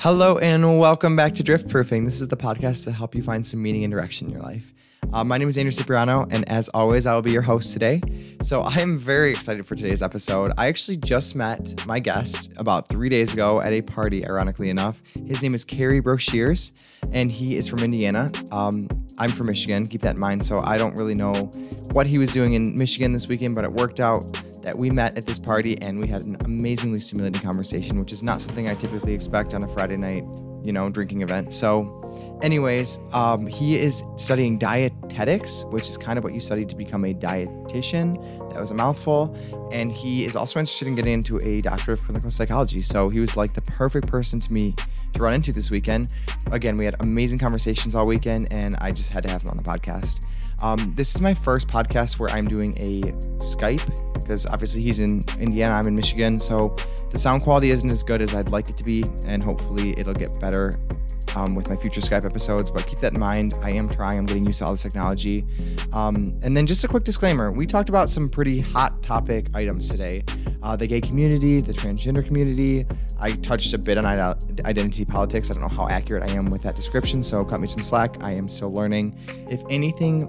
Hello and welcome back to Drift Proofing. This is the podcast to help you find some meaning and direction in your life. Uh, my name is Andrew Cipriano, and as always, I will be your host today. So, I am very excited for today's episode. I actually just met my guest about three days ago at a party, ironically enough. His name is Kerry Broshears, and he is from Indiana. Um, I'm from Michigan, keep that in mind. So, I don't really know what he was doing in Michigan this weekend, but it worked out that we met at this party and we had an amazingly stimulating conversation, which is not something I typically expect on a Friday night, you know, drinking event. So, Anyways, um, he is studying dietetics, which is kind of what you study to become a dietitian. That was a mouthful. And he is also interested in getting into a doctor of clinical psychology. So he was like the perfect person to me to run into this weekend. Again, we had amazing conversations all weekend, and I just had to have him on the podcast. Um, this is my first podcast where I'm doing a Skype because obviously he's in Indiana, I'm in Michigan. So the sound quality isn't as good as I'd like it to be, and hopefully it'll get better um, with my future Skype episodes, but keep that in mind. I am trying, I'm getting used to all this technology. Um, and then just a quick disclaimer we talked about some pretty hot topic items today uh, the gay community, the transgender community. I touched a bit on identity politics. I don't know how accurate I am with that description, so cut me some slack. I am still learning. If anything,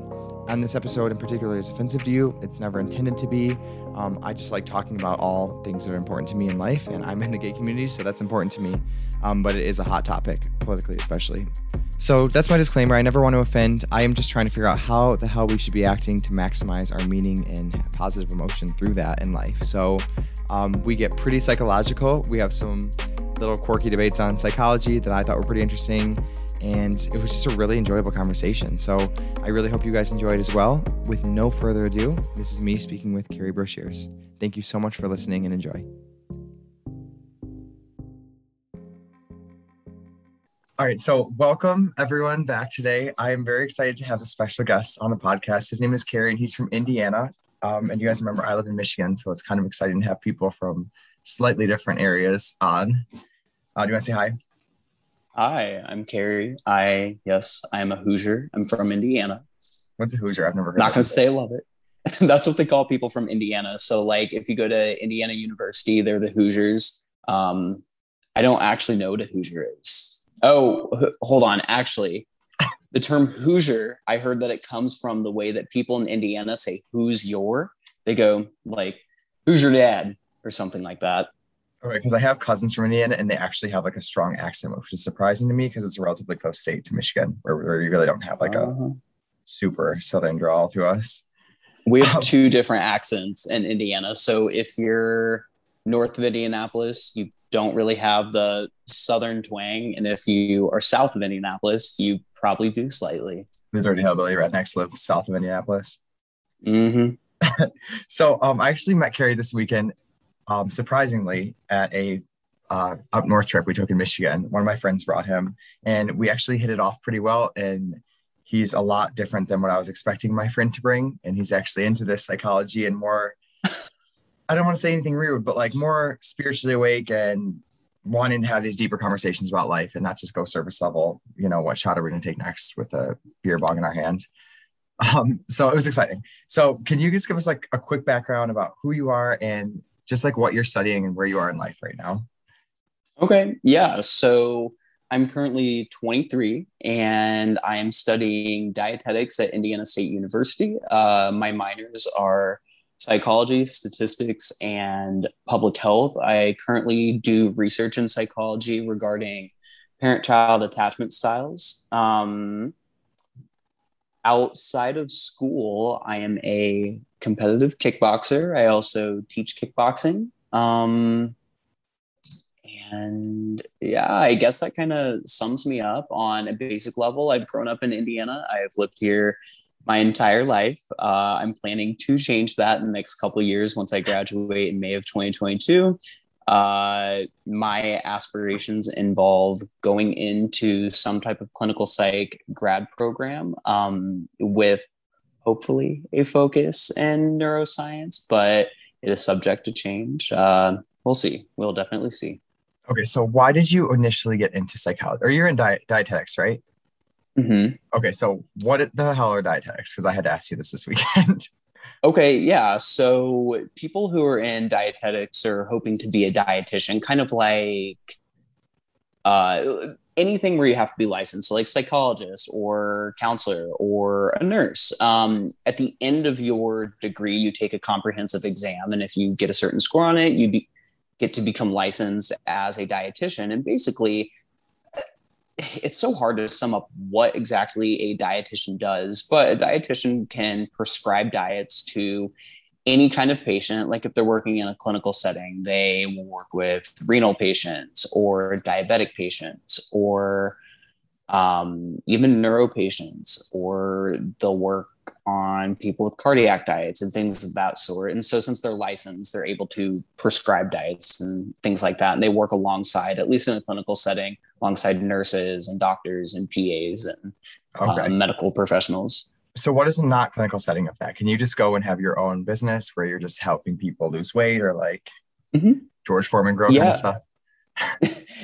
on this episode in particular is offensive to you. It's never intended to be. Um, I just like talking about all things that are important to me in life, and I'm in the gay community, so that's important to me. Um, but it is a hot topic, politically especially. So that's my disclaimer. I never want to offend. I am just trying to figure out how the hell we should be acting to maximize our meaning and positive emotion through that in life. So um, we get pretty psychological. We have some little quirky debates on psychology that I thought were pretty interesting and it was just a really enjoyable conversation. So I really hope you guys enjoyed as well. With no further ado, this is me speaking with Kerry Broshears. Thank you so much for listening and enjoy. All right, so welcome everyone back today. I am very excited to have a special guest on the podcast. His name is Kerry, and he's from Indiana. Um, and you guys remember I live in Michigan, so it's kind of exciting to have people from slightly different areas on. Uh, do you want to say hi? Hi, I'm Kerry. I yes, I am a Hoosier. I'm from Indiana. What's a Hoosier? I've never heard. Not gonna say love it. That's what they call people from Indiana. So like, if you go to Indiana University, they're the Hoosiers. Um, I don't actually know what a Hoosier is. Oh, h- hold on. Actually, the term Hoosier, I heard that it comes from the way that people in Indiana say "Who's your?" They go like "Who's your dad?" or something like that. Okay, because I have cousins from Indiana and they actually have like a strong accent, which is surprising to me because it's a relatively close state to Michigan, where, where you really don't have like uh-huh. a super southern drawl to us. We have um, two different accents in Indiana. So if you're north of Indianapolis, you don't really have the southern twang, and if you are south of Indianapolis, you probably do slightly. The dirty hillbilly rednecks live south of Indianapolis. Mm-hmm. so um, I actually met Kerry this weekend um, surprisingly at a uh, up north trip we took in Michigan. One of my friends brought him, and we actually hit it off pretty well. And he's a lot different than what I was expecting my friend to bring. And he's actually into this psychology and more. I don't want to say anything rude, but like more spiritually awake and wanting to have these deeper conversations about life and not just go surface level. You know, what shot are we going to take next with a beer bong in our hand? Um, so it was exciting. So can you just give us like a quick background about who you are and just like what you're studying and where you are in life right now. Okay. Yeah. So I'm currently 23 and I am studying dietetics at Indiana State University. Uh, my minors are psychology, statistics, and public health. I currently do research in psychology regarding parent child attachment styles. Um, outside of school, I am a competitive kickboxer. I also teach kickboxing. Um, and yeah, I guess that kind of sums me up on a basic level. I've grown up in Indiana. I've lived here my entire life. Uh, I'm planning to change that in the next couple years once I graduate in May of 2022. Uh, my aspirations involve going into some type of clinical psych grad program um, with hopefully a focus in neuroscience, but it is subject to change. Uh, we'll see. We'll definitely see. Okay, so why did you initially get into psychology? Or you're in diet, dietetics, right? Mm-hmm. Okay, so what the hell are dietetics? Because I had to ask you this this weekend. okay, yeah. So people who are in dietetics are hoping to be a dietitian, kind of like uh, anything where you have to be licensed, like psychologist or counselor or a nurse. Um, at the end of your degree, you take a comprehensive exam, and if you get a certain score on it, you be, get to become licensed as a dietitian. And basically, it's so hard to sum up what exactly a dietitian does, but a dietitian can prescribe diets to any kind of patient, like if they're working in a clinical setting, they will work with renal patients or diabetic patients or um, even neuro patients, or they'll work on people with cardiac diets and things of that sort. And so, since they're licensed, they're able to prescribe diets and things like that. And they work alongside, at least in a clinical setting, alongside nurses and doctors and PAs and okay. um, medical professionals so what is a not clinical setting of that? Can you just go and have your own business where you're just helping people lose weight or like mm-hmm. George Foreman growth yeah. and stuff?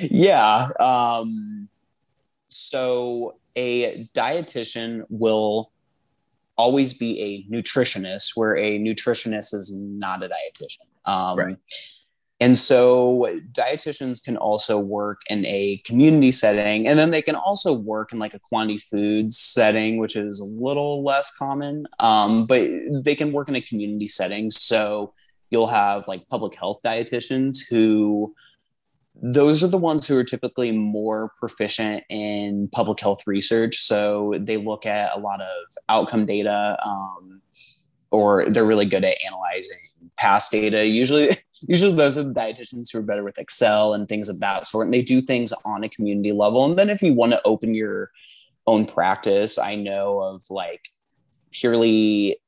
yeah. Um, so a dietitian will always be a nutritionist, where a nutritionist is not a dietitian. Um, right. And so dietitians can also work in a community setting, and then they can also work in like a quantity foods setting, which is a little less common. Um, but they can work in a community setting. So you'll have like public health dietitians who those are the ones who are typically more proficient in public health research. So they look at a lot of outcome data, um, or they're really good at analyzing past data. Usually, usually those are the dietitians who are better with Excel and things of that sort. And they do things on a community level. And then if you want to open your own practice, I know of like purely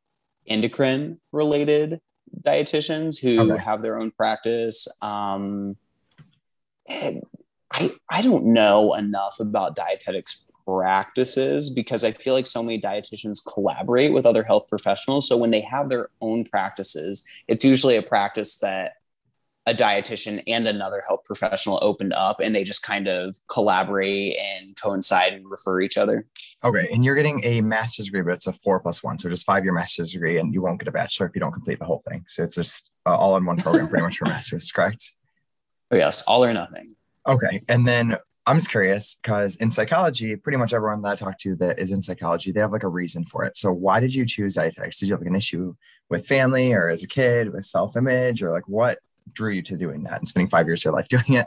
endocrine related dietitians who okay. have their own practice. Um, I I don't know enough about dietetics practices because I feel like so many dietitians collaborate with other health professionals. So when they have their own practices, it's usually a practice that a dietitian and another health professional opened up and they just kind of collaborate and coincide and refer each other. Okay. And you're getting a master's degree, but it's a four plus one. So just five year master's degree and you won't get a bachelor if you don't complete the whole thing. So it's just uh, all in one program pretty much for master's, correct? Oh, yes. All or nothing. Okay. And then I'm just curious because in psychology, pretty much everyone that I talk to that is in psychology, they have like a reason for it. So why did you choose dietetics? Did you have like an issue with family or as a kid with self-image or like what drew you to doing that and spending five years of your life doing it?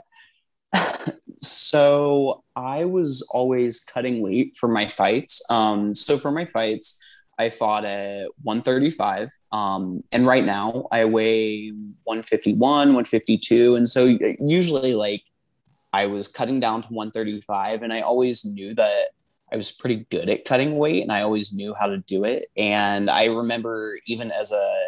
So I was always cutting weight for my fights. Um, so for my fights, I fought at 135. Um, and right now I weigh 151, 152. And so usually like I was cutting down to 135 and I always knew that I was pretty good at cutting weight and I always knew how to do it. And I remember even as a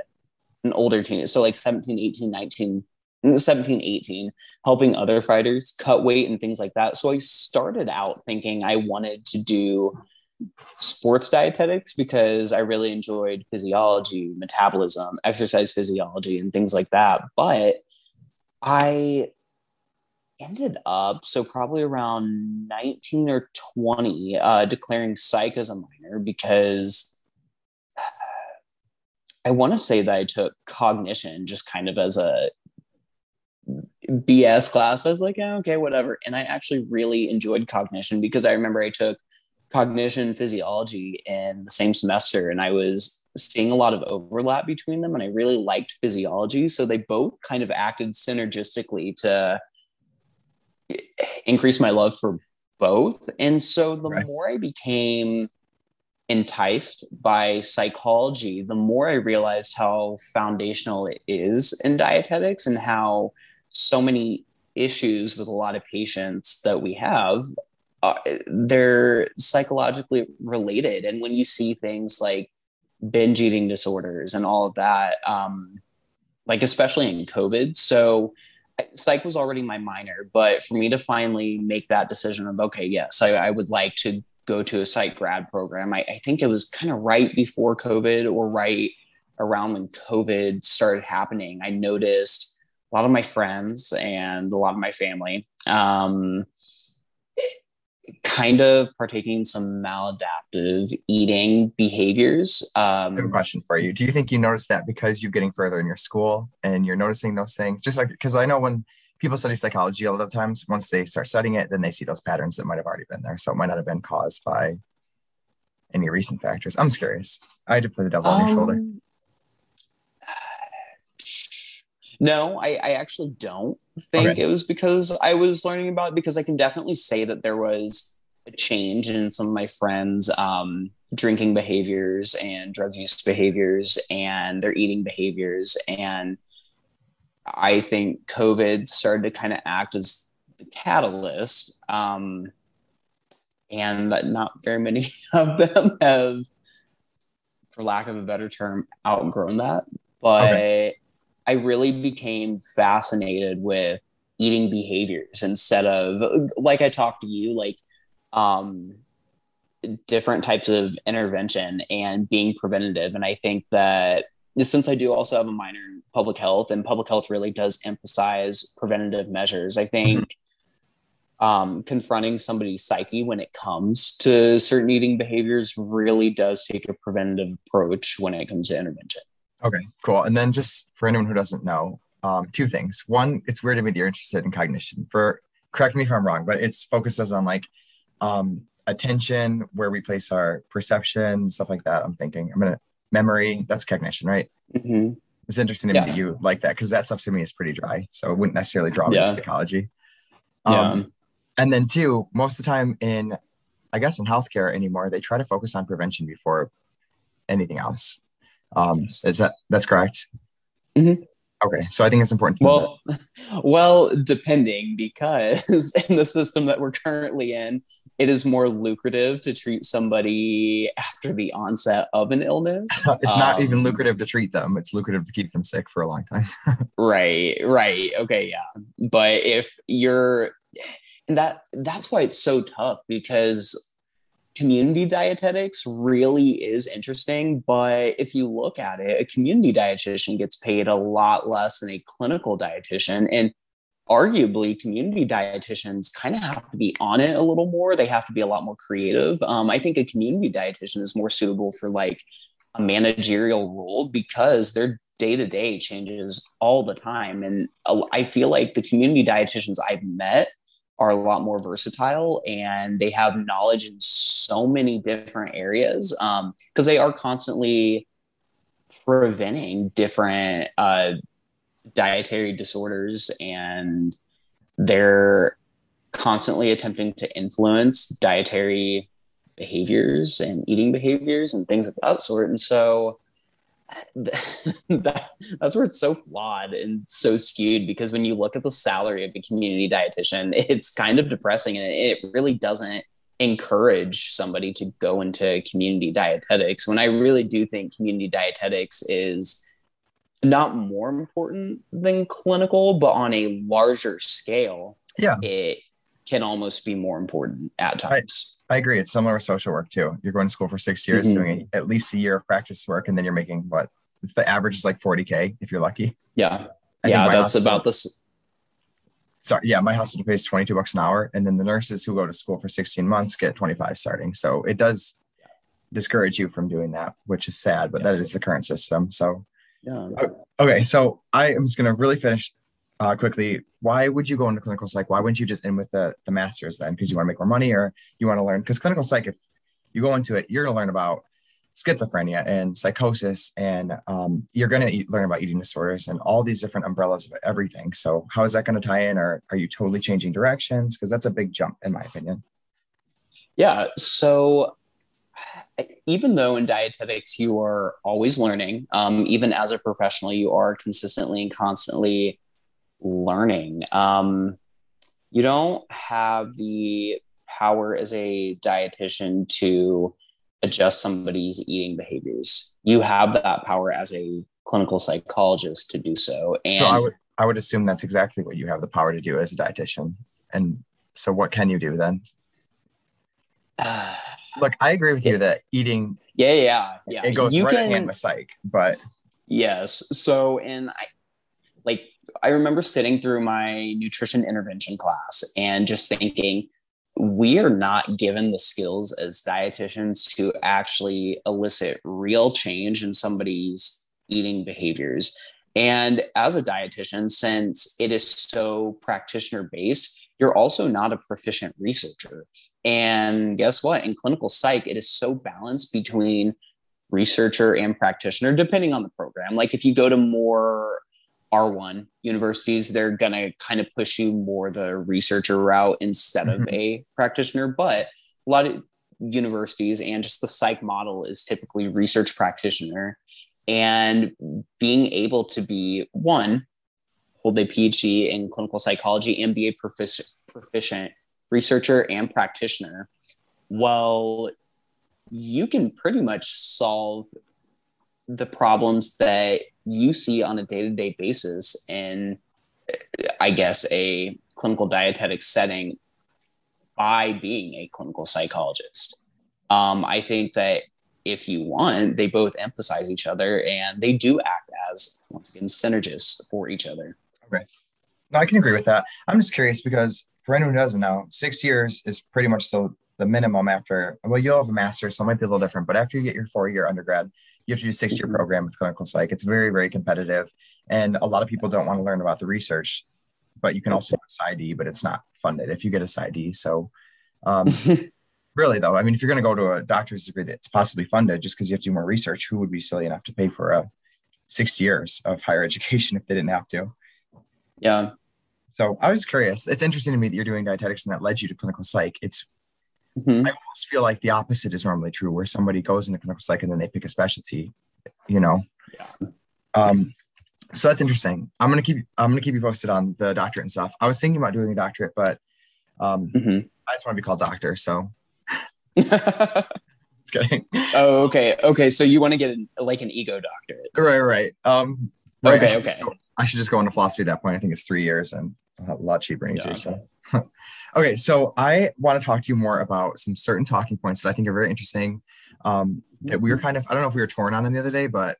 an older teen, so like 17, 18, 19, 17, 18, helping other fighters cut weight and things like that. So I started out thinking I wanted to do sports dietetics because I really enjoyed physiology, metabolism, exercise physiology, and things like that. But I ended up so probably around 19 or 20 uh, declaring psych as a minor because i want to say that i took cognition just kind of as a bs class i was like okay whatever and i actually really enjoyed cognition because i remember i took cognition physiology in the same semester and i was seeing a lot of overlap between them and i really liked physiology so they both kind of acted synergistically to eh, increase my love for both. And so the right. more I became enticed by psychology, the more I realized how foundational it is in dietetics and how so many issues with a lot of patients that we have uh, they're psychologically related and when you see things like binge eating disorders and all of that um, like especially in covid so psych was already my minor, but for me to finally make that decision of, okay, yes, I, I would like to go to a psych grad program, I, I think it was kind of right before COVID or right around when COVID started happening. I noticed a lot of my friends and a lot of my family um, kind of partaking in some maladaptive eating behaviors. Um, I have a question for you. Do you think you noticed that because you're getting further in your school and you're noticing those things? Just like because I know when people study psychology a lot of times. Once they start studying it, then they see those patterns that might have already been there. So it might not have been caused by any recent factors. I'm just curious. I had to play the devil on your shoulder. Um, No, I, I actually don't think Okay. it was because I was learning about it because I can definitely say that there was a change in some of my friends' um, drinking behaviors and drug use behaviors and their eating behaviors. And I think COVID started to kind of act as the catalyst. Um, and not very many of them have, for lack of a better term, outgrown that. But I really became fascinated with eating behaviors instead of like I talked to you, like um different types of intervention and being preventative. And I think that since I do also have a minor in public health, and public health really does emphasize preventative measures, I think um, confronting somebody's psyche when it comes to certain eating behaviors really does take a preventative approach when it comes to intervention. Okay, cool. And then just for anyone who doesn't know, um, two things. One, it's weird to me that you're interested in cognition. For correct me if I'm wrong, but it's focuses on like um, attention, where we place our perception, stuff like that. I'm thinking. I'm gonna memory. That's cognition, right? Mhm. It's interesting to me that you like that because that stuff to me is pretty dry. So it wouldn't necessarily draw me Yeah. to psychology. Yeah. Um, and then two, most of the time in, I guess in healthcare anymore, they try to focus on prevention before anything else. Um, Yes. is that that's correct? Mm-hmm. Okay, so I think it's important. To. Well, well, depending because in the system that we're currently in, it is more lucrative to treat somebody after the onset of an illness. it's not even Um, lucrative to treat them. It's lucrative to keep them sick for a long time. Right, right. Okay, yeah. But if you're and that that's why it's so tough because community dietetics really is interesting, but if you look at it, a community dietitian gets paid a lot less than a clinical dietitian and arguably community dietitians kind of have to be on it a little more they have to be a lot more creative um, i think a community dietitian is more suitable for like a managerial role because their day to day changes all the time. And i feel like the community dietitians I've met are a lot more versatile and they have knowledge in so many different areas because they are constantly preventing different uh, dietary disorders and they're constantly attempting to influence dietary behaviors and eating behaviors and things of that sort. And so that, that's where it's so flawed and so skewed because when you look at the salary of a community dietitian, it's kind of depressing and it really doesn't encourage somebody to go into community dietetics when I really do think community dietetics is not more important than clinical, but on a larger scale, Yeah. it can almost be more important at times. I agree. It's similar with social work too. You're going to school for six years, Mhm. doing at least a year of practice work, and then you're making what? The average is like 40k if you're lucky. Yeah. I yeah, that's about this. Sorry, yeah, my hospital pays 22 bucks an hour, and then the nurses who go to school for 16 months get 25 starting. So it does discourage you from doing that, which is sad, but that is the current system. So Yeah. okay, so I am just gonna really finish uh, quickly. Why would you go into clinical psych? Why wouldn't you just in with the the masters then? Because you want to make more money, or you want to learn? Because clinical psych, if you go into it, you're gonna learn about schizophrenia and psychosis, and um, you're gonna eat, learn about eating disorders and all these different umbrellas of everything. So how is that going to tie in, or are you totally changing directions? Because that's a big jump, in my opinion. Yeah. So even though in dietetics you are always learning, um, even as a professional, you are consistently and constantly learning. Um, you don't have the power as a dietitian to adjust somebody's eating behaviors. You have that power as a clinical psychologist to do so. And so I would I would assume that's exactly what you have the power to do as a dietitian. And so what can you do then? Look, I agree with you that eating yeah, yeah, yeah. it goes You right can- hand with psych, but Yes. So, and I like, I remember sitting through my nutrition intervention class and just thinking, we are not given the skills as dietitians to actually elicit real change in somebody's eating behaviors. And as a dietitian, since it is so practitioner based, you're also not a proficient researcher. And guess what? In clinical psych, it is so balanced between researcher and practitioner, depending on the program. Like if you go to more R1 universities, they're going to kind of push you more the researcher route instead mm-hmm. of a practitioner. But a lot of universities and just the psych model is typically research practitioner. And being able to be one, hold a PhD in clinical psychology and be a proficient, proficient researcher and practitioner, well, you can pretty much solve the problems that you see on a day-to-day basis in i guess a clinical dietetic setting by being a clinical psychologist. Um, i think that if you want they both emphasize each other and they do act as once again synergists for each other. Okay. No, i can agree with that. I'm just curious because for anyone who doesn't know six years is pretty much so the minimum after well you'll have a master so it might be a little different but after you get your four year undergrad you have to do a six year mm-hmm. program with clinical psych it's very very competitive and a lot of people don't want to learn about the research but you can also do a PsyD, but it's not funded if you get a PsyD. So um, really though i mean if you're going to go to a doctor's degree that's possibly funded just because you have to do more research who would be silly enough to pay for a six years of higher education if they didn't have to yeah so i was curious it's interesting to me that you're doing dietetics and that led you to clinical psych it's Mm-hmm. I almost feel like the opposite is normally true, where somebody goes into clinical psych and then they pick a specialty, you know. Yeah. Um, so that's interesting. I'm gonna keep I'm gonna keep you posted on the doctorate and stuff. I was thinking about doing a doctorate, but um, mm-hmm. I just want to be called doctor. So. just kidding. Oh, okay, okay. So you want to get an, like an ego doctorate? Right, right. Um, right. Okay, I okay. Go, I should just go into philosophy at that point. I think it's three years and a lot cheaper and easier. Yeah. So. okay, so I want to talk to you more about some certain talking points that I think are very interesting. Um, that we were kind of I don't know if we were torn on them the other day, but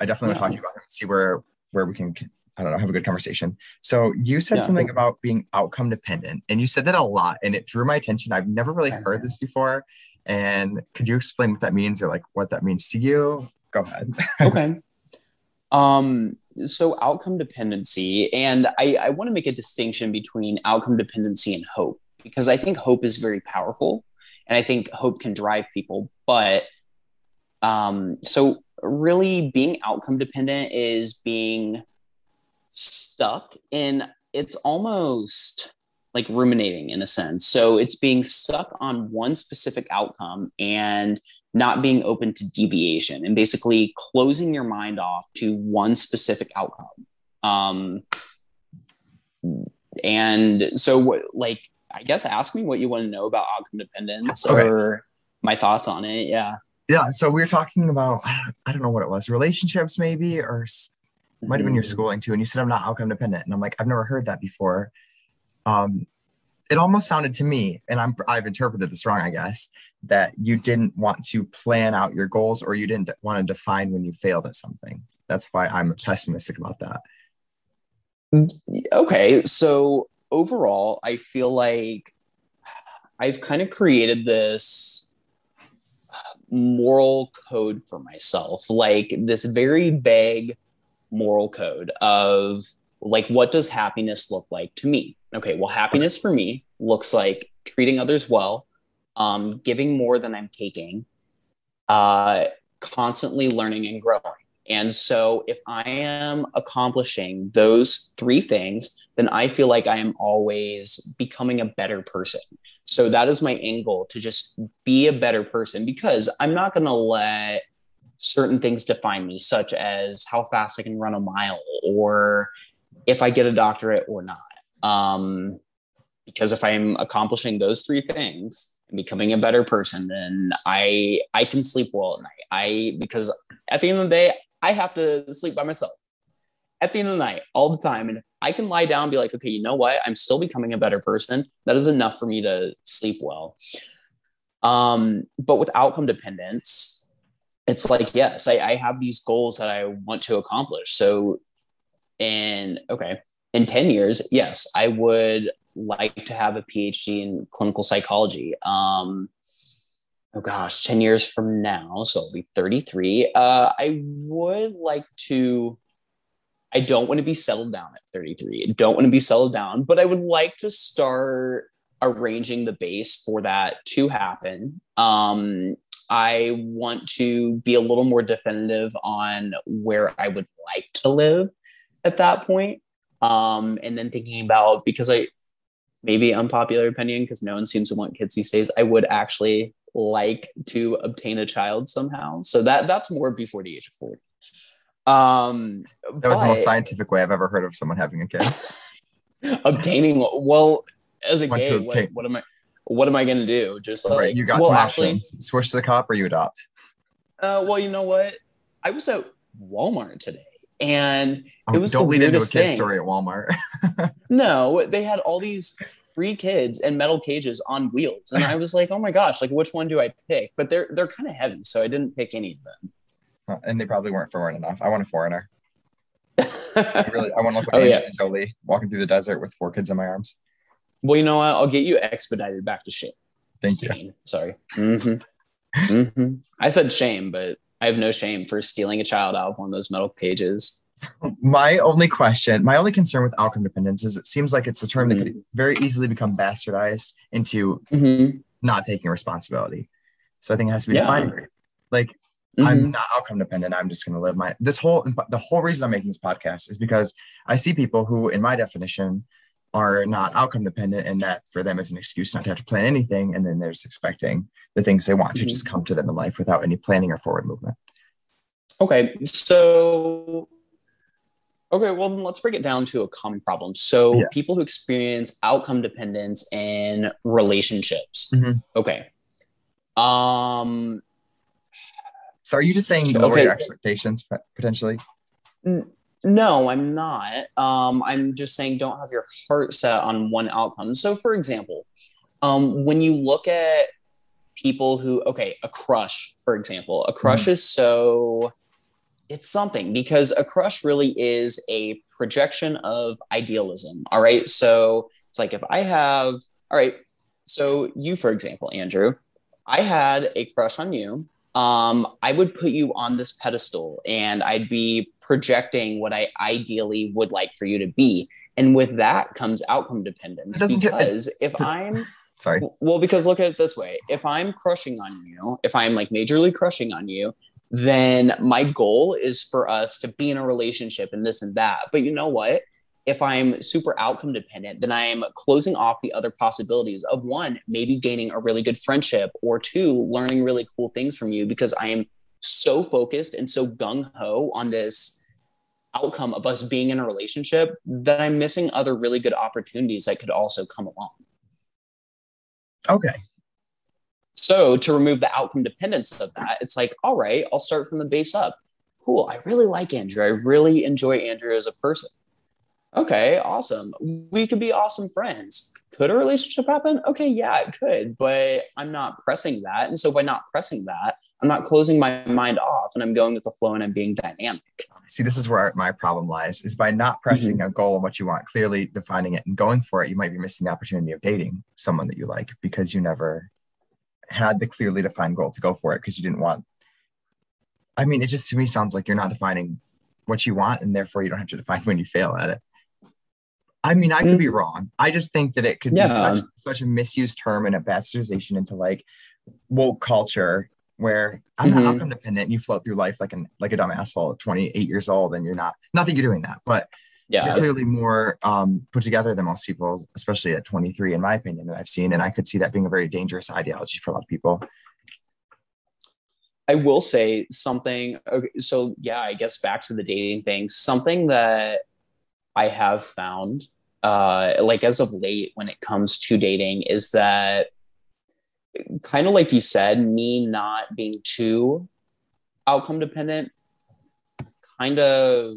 I definitely yeah. want to talk to you about them and see where where we can I don't know have a good conversation. So you said yeah. something about being outcome dependent, and you said that a lot, and it drew my attention. I've never really heard this before, and could you explain what that means or like what that means to you? Go ahead. okay. Um, so outcome dependency, and I, I want to make a distinction between outcome dependency and hope because I think hope is very powerful, and I think hope can drive people. But um, so really, being outcome dependent is being stuck in. It's almost like ruminating in a sense. So it's being stuck on one specific outcome and not being open to deviation and basically closing your mind off to one specific outcome. Um, and so, what, like, I guess ask me what you want to know about outcome dependence okay. or my thoughts on it. Yeah. Yeah. So we were talking about, I don't know what it was, relationships maybe, or might have been your mm-hmm. schooling too. And you said, I'm not outcome dependent. And I'm like, I've never heard that before. Um, it almost sounded to me, and I'm I've interpreted this wrong, I guess, that you didn't want to plan out your goals or you didn't want to define when you failed at something. That's why I'm pessimistic about that. Okay, so overall, I feel like I've kind of created this moral code for myself, like this very vague moral code of like what does happiness look like to me okay well happiness for me looks like treating others well um, giving more than i'm taking uh, constantly learning and growing and so if i am accomplishing those three things then i feel like i am always becoming a better person so that is my end goal to just be a better person because i'm not going to let certain things define me such as how fast i can run a mile or if I get a doctorate or not. Um, because if I'm accomplishing those three things and becoming a better person, then I I can sleep well at night. I because at the end of the day, I have to sleep by myself. At the end of the night, all the time, and I can lie down and be like, okay, you know what? I'm still becoming a better person. That is enough for me to sleep well. Um, but with outcome dependence, it's like yes, I, I have these goals that I want to accomplish. So and okay, in 10 years, yes, I would like to have a PhD in clinical psychology. Um, oh gosh, 10 years from now, so I'll be 33. Uh, I would like to I don't want to be settled down at 33. I don't want to be settled down, but I would like to start arranging the base for that to happen. Um, I want to be a little more definitive on where I would like to live at that point. Um, and then thinking about because I maybe unpopular opinion because no one seems to want kids these days. I would actually like to obtain a child somehow. So that that's more before the age of 40. Um, that was but, the most scientific way I've ever heard of someone having a kid. obtaining well as a gay, what, what, am I what am I gonna do? Just like right, you got well, some actually, options. Switch to the cop or you adopt. Uh, well, you know what? I was at Walmart today and oh, it was don't lead into a kid story at Walmart. no, they had all these free kids and metal cages on wheels, and I was like, oh my gosh, like which one do I pick? But they're they're kind of heavy, so I didn't pick any of them. And they probably weren't foreign enough. I want a foreigner. I really, I want to look like oh, yeah. Jolie walking through the desert with four kids in my arms. Well, you know what? I'll get you expedited back to shame. Thank Spain. you. Sorry. Mm-hmm. Mm-hmm. I said shame, but I have no shame for stealing a child out of one of those metal cages. My only question, my only concern with outcome dependence is it seems like it's a term mm-hmm. that could very easily become bastardized into mm-hmm. not taking responsibility. So I think it has to be yeah. defined. Like mm-hmm. I'm not outcome dependent. I'm just going to live my this whole the whole reason I'm making this podcast is because I see people who, in my definition, are not outcome dependent and that for them is an excuse not to have to plan anything and then there's expecting the things they want mm-hmm. to just come to them in life without any planning or forward movement okay so okay well then let's break it down to a common problem so yeah. people who experience outcome dependence in relationships mm-hmm. okay um so are you just saying lower okay. your expectations potentially no, I'm not. Um, I'm just saying don't have your heart set on one outcome. So, for example, um, when you look at people who, okay, a crush, for example, a crush mm. is so, it's something because a crush really is a projection of idealism. All right. So, it's like if I have, all right, so you, for example, Andrew, I had a crush on you um, I would put you on this pedestal and I'd be projecting what I ideally would like for you to be. And with that comes outcome dependence. Because if I'm sorry, well, because look at it this way if I'm crushing on you, if I'm like majorly crushing on you, then my goal is for us to be in a relationship and this and that. But you know what? if I'm super outcome dependent, then I am closing off the other possibilities of one, maybe gaining a really good friendship, or two, learning really cool things from you because I am so focused and so gung ho on this outcome of us being in a relationship that I'm missing other really good opportunities that could also come along. Okay. So to remove the outcome dependence of that, it's like, all right, I'll start from the base up. Cool. I really like Andrew. I really enjoy Andrew as a person okay, awesome. We could be awesome friends. Could a relationship happen? Okay, yeah, it could, but I'm not pressing that. And so by not pressing that, I'm not closing my mind off and I'm going with the flow and I'm being dynamic. See, this is where my problem lies is by not pressing mm-hmm. a goal and what you want, clearly defining it and going for it, you might be missing the opportunity of dating someone that you like because you never had the clearly defined goal to go for it because you didn't want. I mean, it just to me sounds like you're not defining what you want and therefore you don't have to define when you fail at it. I mean, I could be mm. wrong. I just think that it could yeah. be such, such a misused term and a bastardization into like woke culture where I'm mm-hmm. not outcome dependent. You float through life like an like a dumb asshole at 28 years old, and you're not. Not that you're doing that, but yeah, you're clearly more um, put together than most people, especially at 23, in my opinion, that I've seen. And I could see that being a very dangerous ideology for a lot of people. I will say something. Okay, so yeah, I guess back to the dating thing. Something that I have found uh, like as of late when it comes to dating is that kind of like you said, me not being too outcome dependent, kind of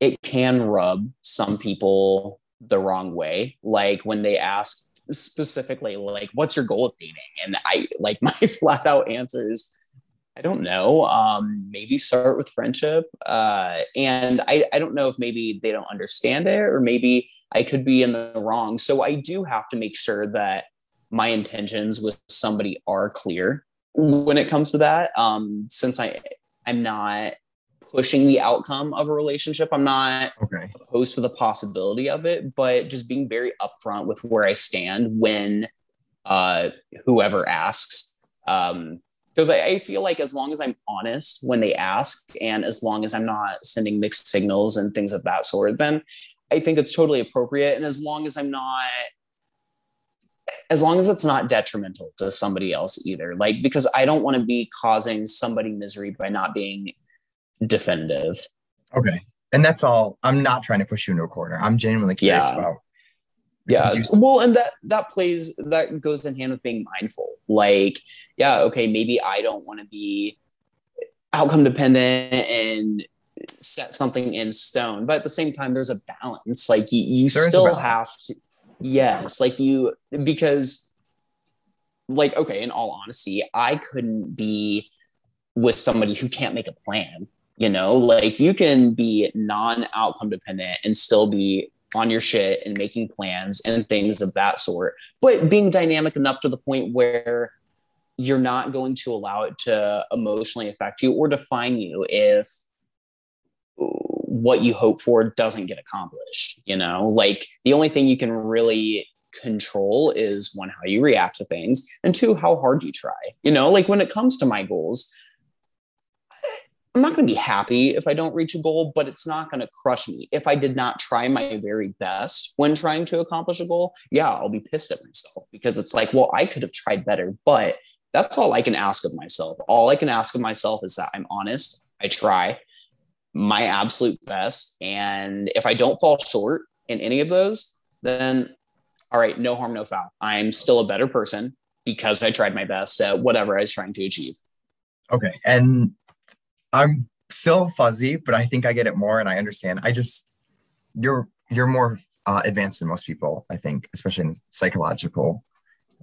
it can rub some people the wrong way. Like when they ask specifically, like, what's your goal of dating? And I like my flat out answer is I don't know. Um, maybe start with friendship. Uh, and I, I don't know if maybe they don't understand it or maybe I could be in the wrong. So I do have to make sure that my intentions with somebody are clear when it comes to that. Um, since I I'm not pushing the outcome of a relationship. I'm not Okay. opposed to the possibility of it, but just being very upfront with where I stand when uh, whoever asks. Um, because I, I feel like as long as I'm honest when they ask, and as long as I'm not sending mixed signals and things of that sort, then I think it's totally appropriate. And as long as I'm not, as long as it's not detrimental to somebody else either, like because I don't want to be causing somebody misery by not being definitive. Okay. And that's all. I'm not trying to push you into a corner. I'm genuinely curious Yeah. about. yeah you- well and that that plays that goes in hand with being mindful like yeah okay maybe i don't want to be outcome dependent and set something in stone but at the same time there's a balance. Like you, you There still have to yes like you because like okay in all honesty i couldn't be with somebody who can't make a plan you know? Like you can be non-outcome dependent and still be on your shit and making plans and things of that sort but being dynamic enough to the point where you're not going to allow it to emotionally affect you or define you if what you hope for doesn't get accomplished you know like the only thing you can really control is one how you react to things and two how hard you try you know like when it comes to my goals I'm not going to be happy if I don't reach a goal, but it's not going to crush me. If I did not try my very best when trying to accomplish a goal, yeah, I'll be pissed at myself because it's like, well, I could have tried better, but that's all I can ask of myself. All I can ask of myself is that I'm honest, I try my absolute best. And if I don't fall short in any of those, then all right, no harm, no foul. I'm still a better person because I tried my best at whatever I was trying to achieve. Okay. And I'm still fuzzy, but I think I get it more and I understand. I just you're you're more uh, advanced than most people, I think, especially in psychological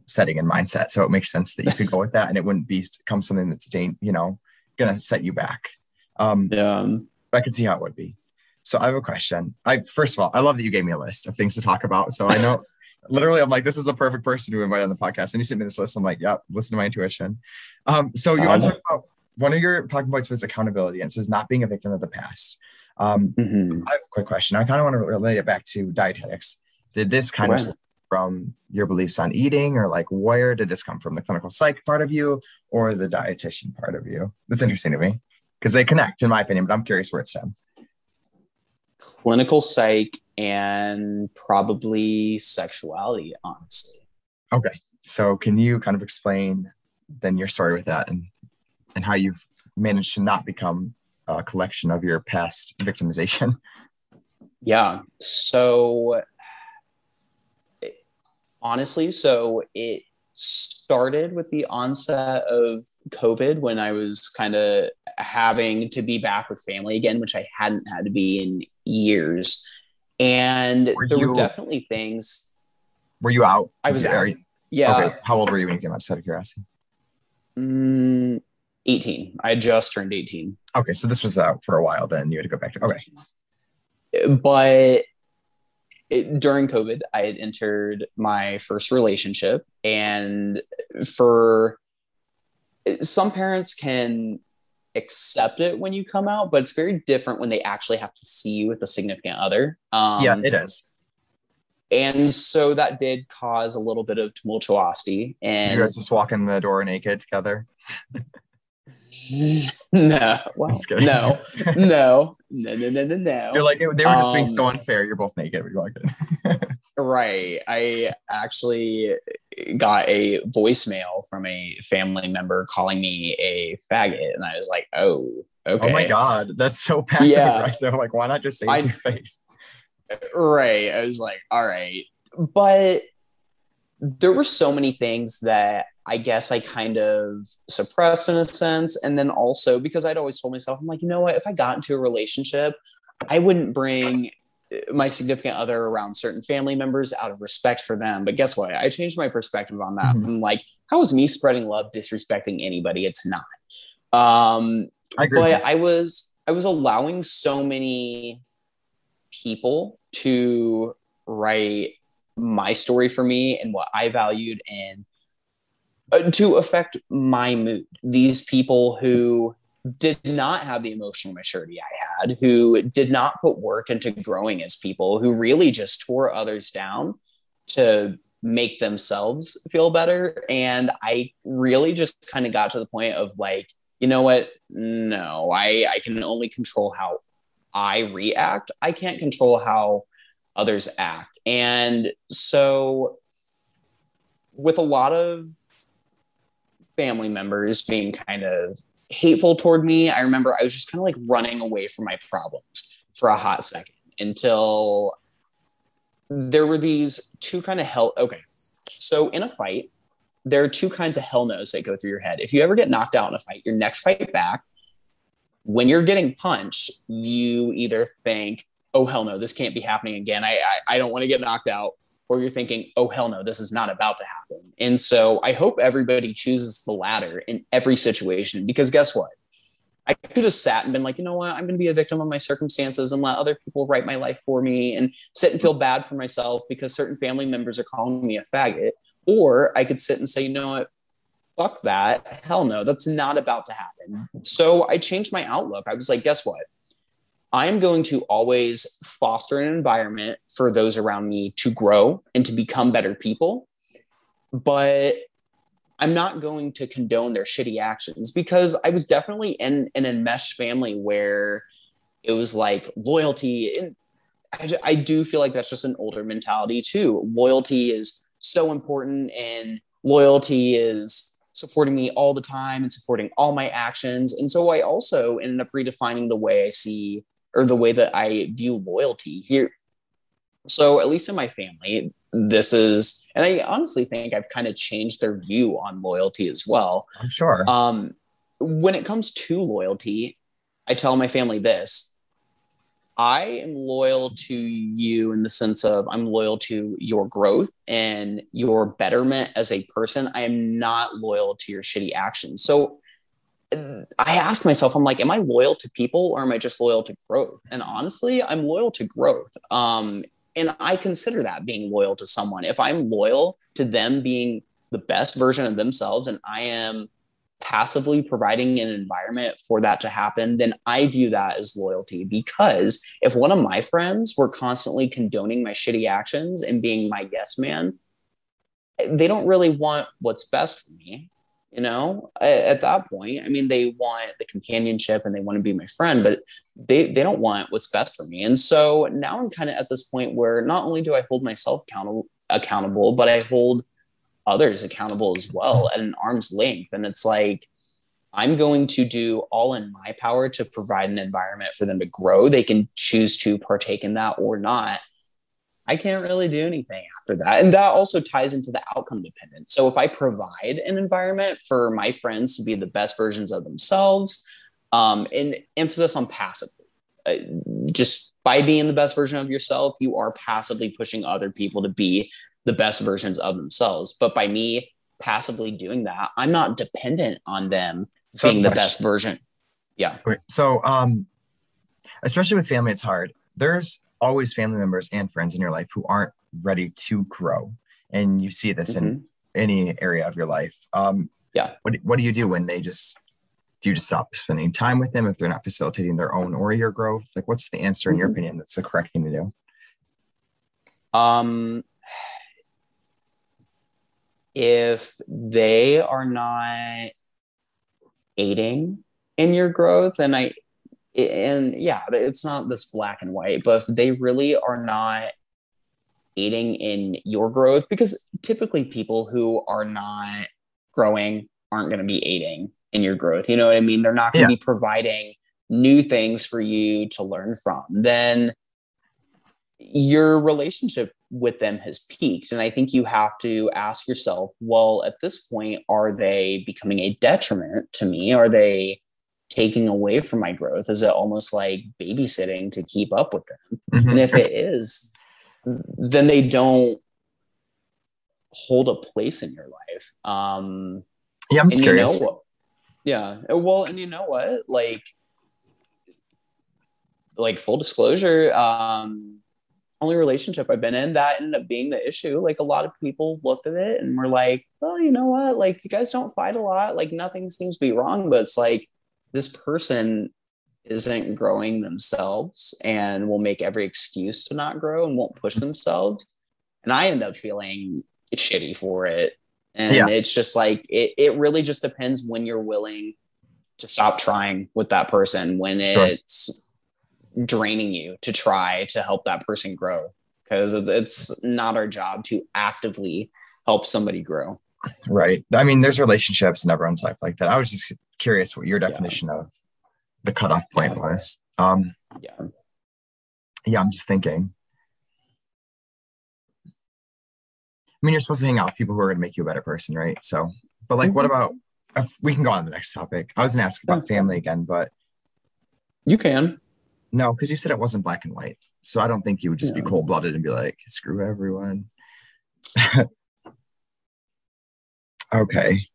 setting and mindset. So it makes sense that you could go with that and it wouldn't be come something that's dan- you know, gonna set you back. Um Yeah. I could see how it would be. So I have a question. I first of all, I love that you gave me a list of things to talk about. So I know literally I'm like, this is the perfect person to invite on the podcast. And you sent me this list. I'm like, yep, listen to my intuition. Um, so you want to Um, talk about one of your talking points was accountability and it says not being a victim of the past. Um, Mhm. I have a quick question. I kind of want to relate it back to dietetics. Did this kind of Right. from your beliefs on eating, or like where did this come from? The clinical psych part of you, or the dietitian part of you? That's interesting to me because they connect, in my opinion. But I'm curious where it's stemmed. clinical psych and probably sexuality honestly Okay, so can you kind of explain then your story with that and and how you've managed to not become a collection of your past victimization? yeah so honestly so it started with the onset of covid when i was kind of having to be back with family again which i hadn't had to be in years and Were there you- were definitely things Were you out? I was out. yeah Okay, how old were you when you came out? Just out of curiosity. mm, 18 i just turned 18 Okay, so this was out for a while. Then you had to go back to. Okay, but it, during COVID, I had entered my first relationship, and for some parents can accept it when you come out, but it's very different when they actually have to see you with a significant other. Um, yeah, it is. and so that did cause a little bit of tumultuosity. And you guys just walk in the door naked together. no, well, no, no, no, no, no, no, no. You're like they were just being so Um, unfair. You're both naked when you walked in. Right. I actually got a voicemail from a family member calling me a faggot, and I was like, "Oh, okay." Oh my god, that's so passive Yeah. aggressive. Like, why not just say it to your face? Right. I was like, "All right," but there were so many things that I guess I kind of suppressed in a sense, and then also because I'd always told myself, I'm like, you know what? If I got into a relationship, I wouldn't bring my significant other around certain family members out of respect for them. But guess what? I changed my perspective on that. Mhm. I'm like, how is me spreading love disrespecting anybody? It's not. Um, I agree. but I was I was allowing so many people to write my story for me and what I valued and uh, to affect my mood. These people who did not have the emotional maturity I had, who did not put work into growing as people, who really just tore others down to make themselves feel better. And I really just kind of got to the point of like, you know what? No, I, I can only control how I react. I can't control how others act. And so, with a lot of family members being kind of hateful toward me. I remember I was just kind of like running away from my problems for a hot second until there were these two kind of hell. Okay. So in a fight, there are two kinds of hell no's that go through your head. If you ever get knocked out in a fight, your next fight back, when you're getting punched, you either think, oh, hell no, this can't be happening again. I, I, I don't want to get knocked out or you're thinking, oh, hell no, this is not about to happen. And so I hope everybody chooses the latter in every situation because guess what? I could have sat and been like, you know what, I'm going to be a victim of my circumstances and let other people write my life for me and sit and feel bad for myself because certain family members are calling me a faggot. Or I could sit and say, you know what, fuck that. Hell no, that's not about to happen. So I changed my outlook. I was like, guess what? I am going to always foster an environment for those around me to grow and to become better people. But I'm not going to condone their shitty actions because I was definitely in, in a mesh family where it was like loyalty. And I, I do feel like that's just an older mentality too. Loyalty is so important, and loyalty is supporting me all the time and supporting all my actions. And so I also ended up redefining the way I see or the way that I view loyalty here. So, at least in my family, this is, and I honestly think I've kind of changed their view on loyalty as well. I'm sure. Um, when it comes to loyalty, I tell my family this I am loyal to you in the sense of I'm loyal to your growth and your betterment as a person. I am not loyal to your shitty actions. So I ask myself, I'm like, am I loyal to people or am I just loyal to growth? And honestly, I'm loyal to growth. Um, and I consider that being loyal to someone. If I'm loyal to them being the best version of themselves and I am passively providing an environment for that to happen, then I view that as loyalty. Because if one of my friends were constantly condoning my shitty actions and being my yes man, they don't really want what's best for me you know at, that point i mean they want the companionship and they want to be my friend but they they don't want what's best for me. And so now i'm kind of at this point where not only do i hold myself accountable accountable but i hold others accountable as well at an arm's length. And it's like i'm going to do all in my power to provide an environment for them to grow. They can choose to partake in that or not I can't really do anything after that. And that also ties into the outcome dependent. So if I provide an environment for my friends to be the best versions of themselves, um, and emphasis on passively, uh, just by being the best version of yourself, you are passively pushing other people to be the best versions of themselves. But by me passively doing that, I'm not dependent on them so being the best version. Yeah. So, um, especially with family, it's hard. There's always family members and friends in your life who aren't ready to grow. And you see this mm-hmm. in any area of your life. Um, yeah. What, what do you do when they just, do you just stop spending time with them if they're not facilitating their own or your growth? Like, what's the answer mm-hmm. in your mm-hmm. opinion that's the correct thing to do? Um, if they are not aiding in your growth, and I, and yeah, it's not this black and white, but if they really are not aiding in your growth, because typically people who are not growing aren't going to be aiding in your growth. You know what I mean? They're not going to yeah. be providing new things for you to learn from. Then your relationship with them has peaked. And I think you have to ask yourself, well, at this point, are they becoming a detriment to me? Are they taking away from my growth? Is it almost like babysitting to keep up with them? Mm-hmm. And if it is, then they don't hold a place in your life. Um, yeah, I'm curious. You know yeah. Well, and you know what? Like, like full disclosure, um, only relationship I've been in that ended up being the issue. Like a lot of people looked at it and were like, well, you know what? Like you guys don't fight a lot. Like nothing seems to be wrong, but it's like this person isn't growing themselves and will make every excuse to not grow and won't push themselves. And I end up feeling shitty for it. And yeah. it's just like, it, it really just depends when you're willing to stop trying with that person, when sure. it's draining you to try to help that person grow. Because it's not our job to actively help somebody grow. Right. I mean, there's relationships in everyone's life like that. I was just curious what your definition yeah. of the cutoff point was. Um, yeah. Yeah, I'm just thinking. I mean, you're supposed to hang out with people who are going to make you a better person, right? So, but like, mm-hmm. what about? We can go on to the next topic. I was going to ask about family again, but you can. No, because you said it wasn't black and white, so I don't think you would just yeah. be cold blooded and be like, "Screw everyone." okay.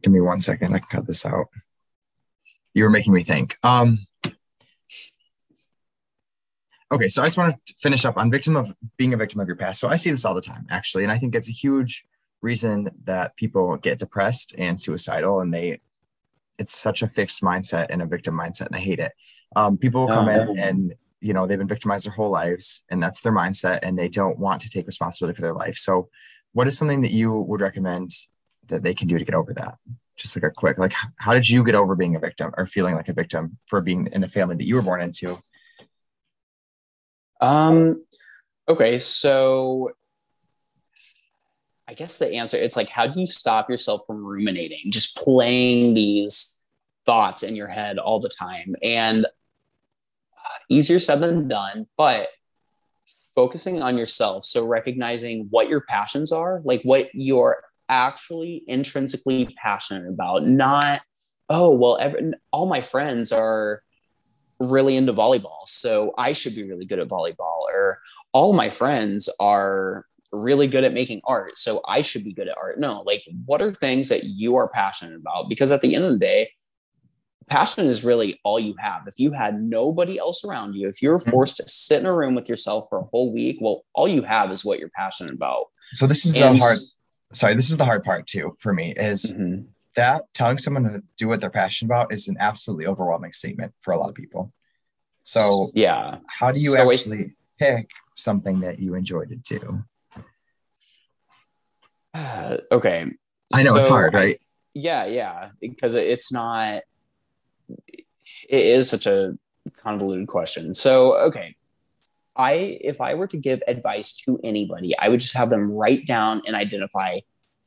Give me one second. I can cut this out. You were making me think. Um, okay, so I just want to finish up on victim of being a victim of your past. So I see this all the time, actually, and I think it's a huge reason that people get depressed and suicidal, and they it's such a fixed mindset and a victim mindset, and I hate it. Um, people will come in oh. and you know they've been victimized their whole lives, and that's their mindset, and they don't want to take responsibility for their life. So, what is something that you would recommend that they can do to get over that? Just like a quick, like, how did you get over being a victim or feeling like a victim for being in the family that you were born into? Um, okay, so I guess the answer it's like, how do you stop yourself from ruminating, just playing these thoughts in your head all the time? And uh, easier said than done, but focusing on yourself. So recognizing what your passions are, like what you're actually intrinsically passionate about, not, oh, well, every, all my friends are really into volleyball, so I should be really good at volleyball, or all my friends are really good at making art, so I should be good at art. No, like, what are things that you are passionate about? Because at the end of the day, passion is really all you have. If you had nobody else around you, if you're mm-hmm. forced to sit in a room with yourself for a whole week, well, all you have is what you're passionate about. So this is and the hard sorry, this is the hard part too for me is mm-hmm. that telling someone to do what they're passionate about is an absolutely overwhelming statement for a lot of people. So yeah, how do you so actually pick something that you enjoy to do? Uh, okay, I know so it's hard, right? Yeah, yeah, because it's not. It is such a convoluted question. So okay, I if I were to give advice to anybody, I would just have them write down and identify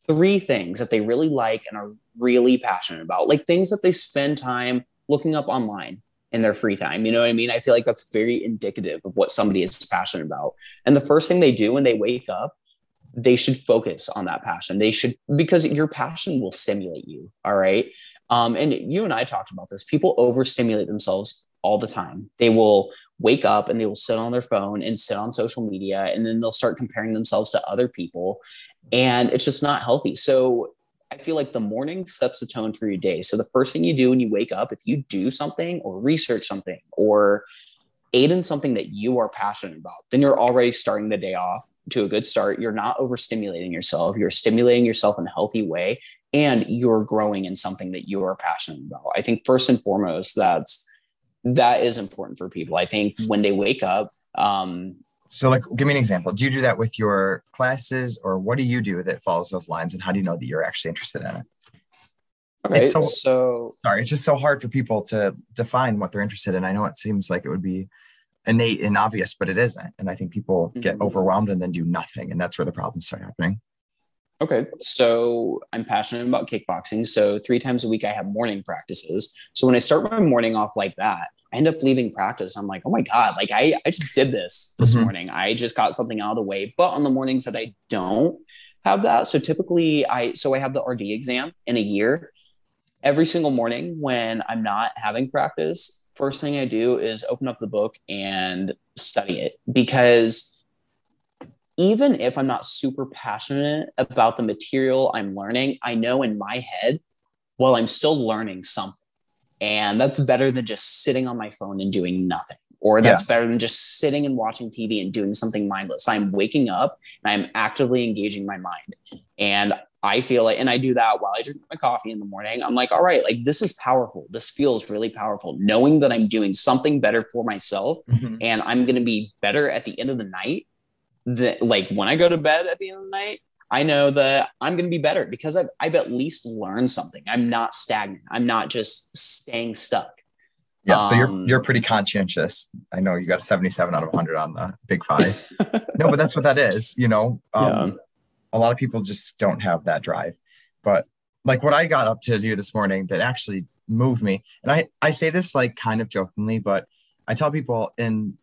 three things that they really like and are really passionate about, like things that they spend time looking up online in their free time. You know what I mean? I feel like that's very indicative of what somebody is passionate about. And the first thing they do when they wake up, they should focus on that passion. They should because your passion will stimulate you. All right. Um, and you and I talked about this. People overstimulate themselves all the time. They will wake up and they will sit on their phone and sit on social media and then they'll start comparing themselves to other people. And it's just not healthy. So i feel like the morning sets the tone for your day. So the first thing you do when you wake up if you do something or research something or aid in something that you are passionate about then you're already starting the day off to a good start. You're not overstimulating yourself. You're stimulating yourself in a healthy way and you're growing in something that you are passionate about. I think first and foremost that's that is important for people. I think when they wake up, um, so like give me an example. Do you do that with your classes or what do you do that follows those lines and how do you know that you're actually interested in it? Okay, so, so sorry, it's just so hard for people to define what they're interested in. I know it seems like it would be innate and obvious, but it isn't. And I think people mm-hmm. get overwhelmed and then do nothing. And that's where the problems start happening. Okay. So I'm passionate about kickboxing. So three times a week I have morning practices. So when I start my morning off like that, I end up leaving practice. I'm like, oh my God, like I, I just did this this mm-hmm. morning. I just got something out of the way. But on the mornings that I don't have that, so typically I so I have the RD exam in a year. Every single morning when I'm not having practice, first thing I do is open up the book and study it because even if I'm not super passionate about the material I'm learning, I know in my head, well, I'm still learning something. And that's better than just sitting on my phone and doing nothing. Or that's yeah. better than just sitting and watching TV and doing something mindless. I'm waking up and I'm actively engaging my mind. And I feel like, and I do that while I drink my coffee in the morning. I'm like, all right, like this is powerful. This feels really powerful. Knowing that I'm doing something better for myself mm-hmm. and I'm going to be better at the end of the night. That like when I go to bed at the end of the night, I know that I'm going to be better because I've, I've at least learned something. I'm not stagnant. I'm not just staying stuck. Yeah, so you're um, you're pretty conscientious. I know you got 77 out of 100 on the Big Five. no, but that's what that is. You know, um, yeah. a lot of people just don't have that drive. But like what I got up to do this morning that actually moved me, and I I say this like kind of jokingly, but I tell people in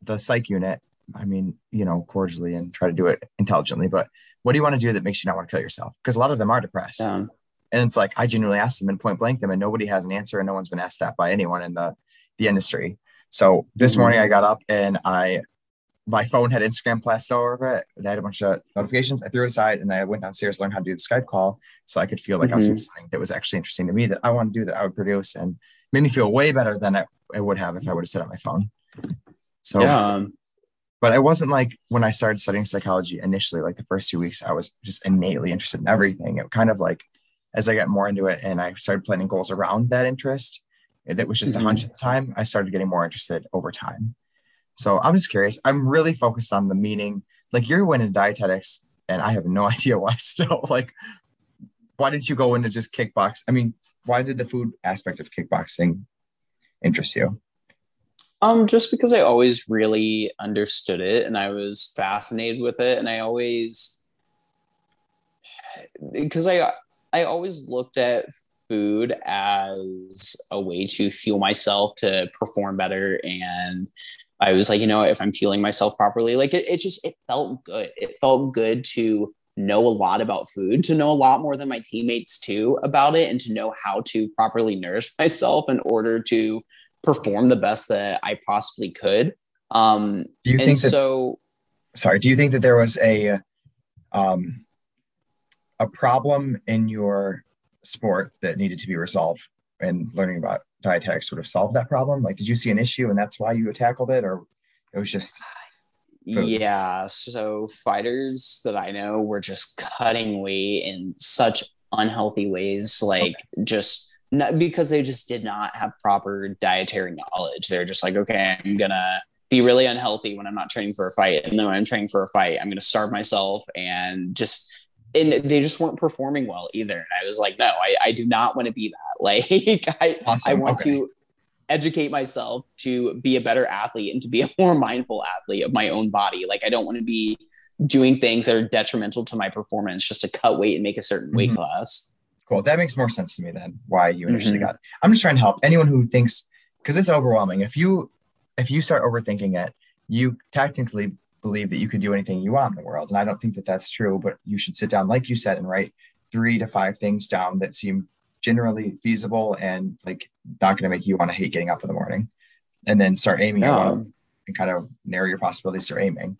the psych unit, I mean, you know, cordially and try to do it intelligently, but what do you want to do that makes you not want to kill yourself? Because a lot of them are depressed. Yeah. And it's like I genuinely asked them and point blank them, and nobody has an answer, and no one's been asked that by anyone in the the industry. So this mm-hmm. morning I got up and I my phone had Instagram plastered all over it. They had a bunch of notifications. I threw it aside and I went downstairs to learn how to do the Skype call so I could feel like mm-hmm. I was doing something that was actually interesting to me that I want to do that I would produce and made me feel way better than I, it would have if I would have sit on my phone. So yeah. But it wasn't like when I started studying psychology initially, like the first few weeks, I was just innately interested in everything. It kind of like as I got more into it and I started planning goals around that interest, it was just mm-hmm. a hunch at the time. I started getting more interested over time. So I'm just curious. I'm really focused on the meaning. Like you're winning dietetics, and I have no idea why still. Like, why did you go into just kickbox? I mean, why did the food aspect of kickboxing interest you? Um, just because I always really understood it and I was fascinated with it, and I always because I I always looked at food as a way to fuel myself to perform better and I was like, you know, if I'm fueling myself properly, like it, it just it felt good. It felt good to know a lot about food, to know a lot more than my teammates too about it, and to know how to properly nourish myself in order to perform the best that I possibly could. Um, do you think that, so? Sorry, do you think that there was a um, a problem in your sport that needed to be resolved and learning about dietetics sort of solved that problem like did you see an issue and that's why you tackled it or it was just food? yeah so fighters that i know were just cutting weight in such unhealthy ways like okay. just not because they just did not have proper dietary knowledge they're just like okay i'm gonna be really unhealthy when i'm not training for a fight and then when i'm training for a fight i'm gonna starve myself and just and they just weren't performing well either. And I was like, no, I, I do not want to be that. Like I, awesome. I want okay. to educate myself to be a better athlete and to be a more mindful athlete of my own body. Like I don't want to be doing things that are detrimental to my performance just to cut weight and make a certain weight mm-hmm. class. Cool. That makes more sense to me than why you initially mm-hmm. got it. I'm just trying to help anyone who thinks because it's overwhelming. If you if you start overthinking it, you technically believe that you can do anything you want in the world. And I don't think that that's true, but you should sit down, like you said, and write three to five things down that seem generally feasible and like not going to make you want to hate getting up in the morning. And then start aiming yeah. and kind of narrow your possibilities for aiming.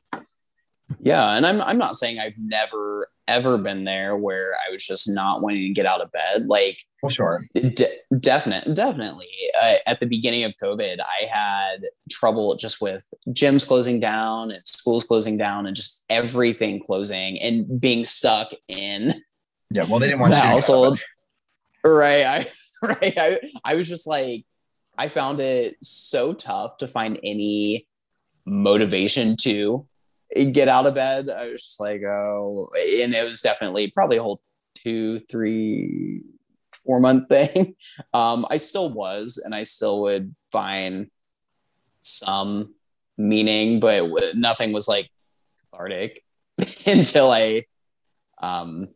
Yeah. And I'm, I'm not saying I've never ever been there where I was just not wanting to get out of bed. Like, well, sure, de- definite, definitely. Uh, at the beginning of COVID, I had trouble just with gyms closing down and schools closing down and just everything closing and being stuck in. Yeah, well, they didn't want the household. Right, I right. I I was just like, I found it so tough to find any motivation to get out of bed. I was just like, oh, and it was definitely probably a whole two, three, four month thing. Um, I still was, and I still would find some meaning, but w- nothing was like cathartic until I, um,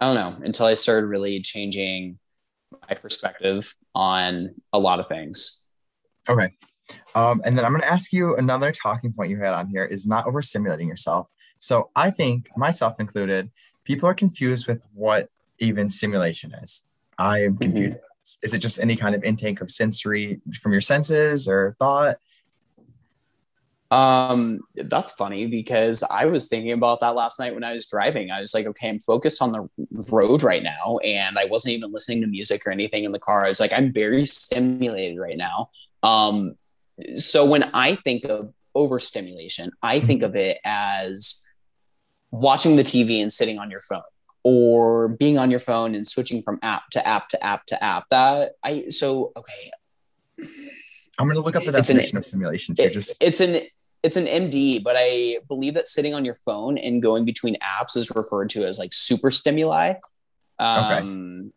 I don't know, until I started really changing my perspective on a lot of things. Okay. Um, and then I'm going to ask you another talking point you had on here is not overstimulating yourself. So I think, myself included, people are confused with what even stimulation is. I am mm-hmm. confused. Mm-hmm. Is it just any kind of intake of sensory from your senses or thought? Um, that's funny because I was thinking about that last night when I was driving. I was like, okay, I'm focused on the road right now, and I wasn't even listening to music or anything in the car. I was like, I'm very stimulated right now. Um, so when I think of overstimulation, I think of it as watching the TV and sitting on your phone. or being on your phone and switching from app to app to app to app. That I so okay. I'm gonna look up the definition an, of stimulation too. It, just it's an it's an MD, but I believe that sitting on your phone and going between apps is referred to as like super stimuli. Um,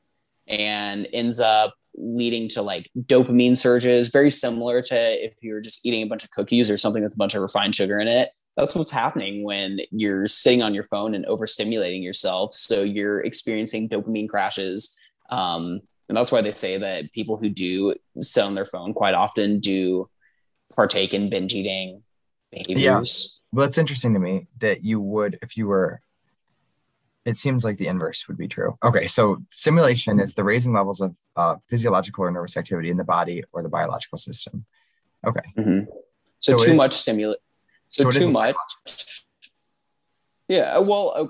okay. and ends up leading to like dopamine surges, very similar to if you're just eating a bunch of cookies or something with a bunch of refined sugar in it. That's what's happening when you're sitting on your phone and overstimulating yourself. So you're experiencing dopamine crashes. Um, and that's why they say that people who do sit on their phone quite often do partake in binge eating behaviors. Yeah. Well, it's interesting to me that you would, if you were it seems like the inverse would be true. Okay, so stimulation is the raising levels of uh, physiological or nervous activity in the body or the biological system. Okay. Mm-hmm. So, so, too much stimulate. So, so too much. Yeah. Well, uh,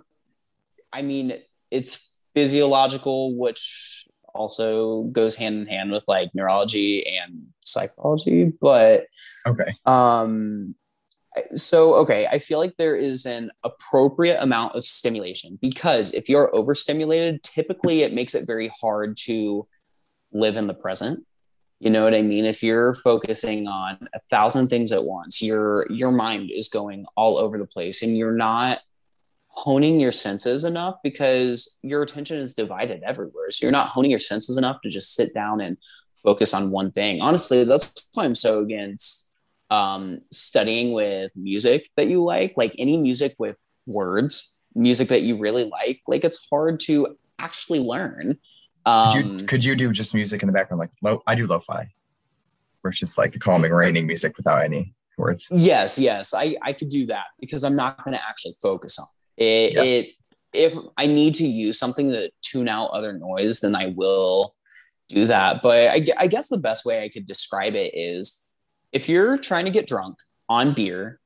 I mean, it's physiological, which also goes hand in hand with like neurology and psychology. But okay. Um, so okay i feel like there is an appropriate amount of stimulation because if you're overstimulated typically it makes it very hard to live in the present. You know what i mean? If you're focusing on a thousand things at once your your mind is going all over the place and you're not honing your senses enough because your attention is divided everywhere. So you're not honing your senses enough to just sit down and focus on one thing. Honestly that's why i'm so against um, studying with music that you like, like any music with words, music that you really like, like it's hard to actually learn. Um, could, you, um, could you do just music in the background? Like low, I do lo-fi, where it's just like the calming, raining music without any words. Yes, yes, I, I could do that because I'm not going to actually focus on it. Yep. It if I need to use something to tune out other noise, then I will do that. But I, I guess the best way I could describe it is if you're trying to get drunk on beer,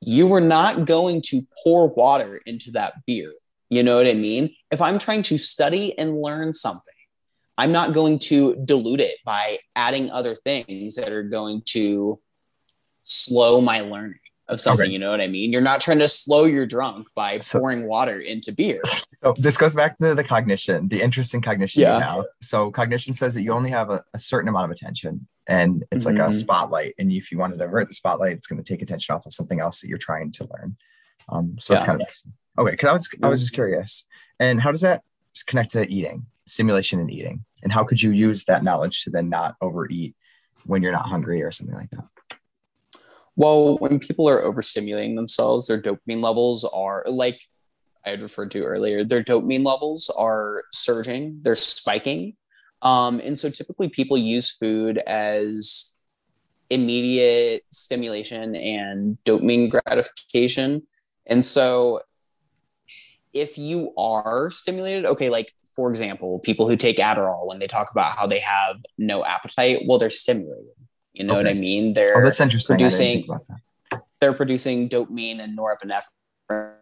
you are not going to pour water into that beer. You know what I mean? If I'm trying to study and learn something, I'm not going to dilute it by adding other things that are going to slow my learning of something. Okay. You know what I mean? You're not trying to slow your drunk by so, pouring water into beer. So this goes back to the cognition, the interest in cognition yeah. now. So cognition says that you only have a, a certain amount of attention and it's mm-hmm. like a mm-hmm. spotlight. And if you want to divert the spotlight, it's going to take attention off of something else that you're trying to learn. Um, so yeah. it's kind of okay. Because I was I was just curious. And how does that connect to eating, stimulation and eating, and how could you use that knowledge to then not overeat when you're not hungry or something like that? Well, when people are overstimulating themselves, their dopamine levels are like I had referred to earlier, their dopamine levels are surging, they're spiking. Um, and so typically people use food as immediate stimulation and dopamine gratification. And so if you are stimulated, okay, like for example, people who take Adderall when they talk about how they have no appetite, well, they're stimulated. You know okay. what I mean? They're oh, that's interesting. producing they're producing dopamine and norepinephrine.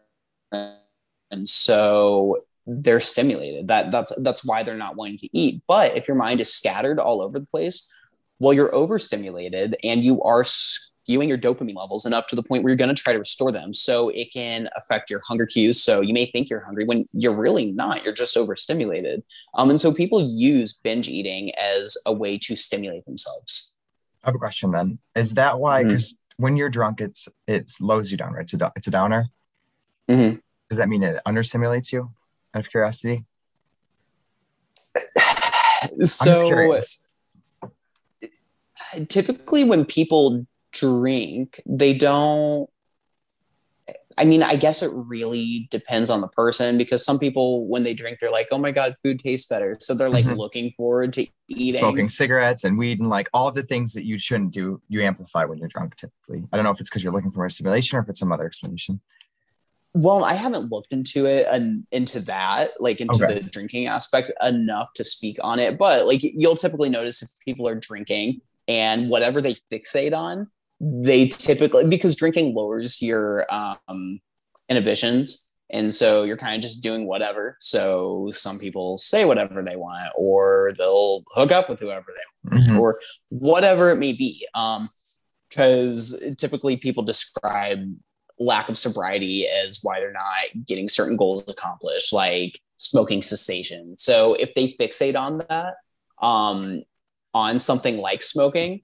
And so they're stimulated. That that's that's why they're not wanting to eat. But if your mind is scattered all over the place, well, you're overstimulated and you are skewing your dopamine levels and up to the point where you're going to try to restore them. So it can affect your hunger cues. So you may think you're hungry when you're really not. You're just overstimulated. Um, and so people use binge eating as a way to stimulate themselves. I have a question then. Is that why? Because mm-hmm. when you're drunk, it's it slows you down, right? It's a it's a downer. Mm-hmm. Does that mean it understimulates you? Out of curiosity. so typically, when people drink, they don't I mean, I guess it really depends on the person because some people, when they drink, they're like, "Oh my god, food tastes better," so they're like mm-hmm. looking forward to eating, smoking cigarettes and weed and like all the things that you shouldn't do. You amplify when you're drunk. Typically, I don't know if it's because you're looking for a stimulation or if it's some other explanation. Well, I haven't looked into it and into that, like into okay. the drinking aspect enough to speak on it. But like, you'll typically notice if people are drinking and whatever they fixate on they typically because drinking lowers your um, inhibitions and so you're kind of just doing whatever so some people say whatever they want or they'll hook up with whoever they want mm-hmm. or whatever it may be um because typically people describe lack of sobriety as why they're not getting certain goals accomplished like smoking cessation. So if they fixate on that, um, on something like smoking,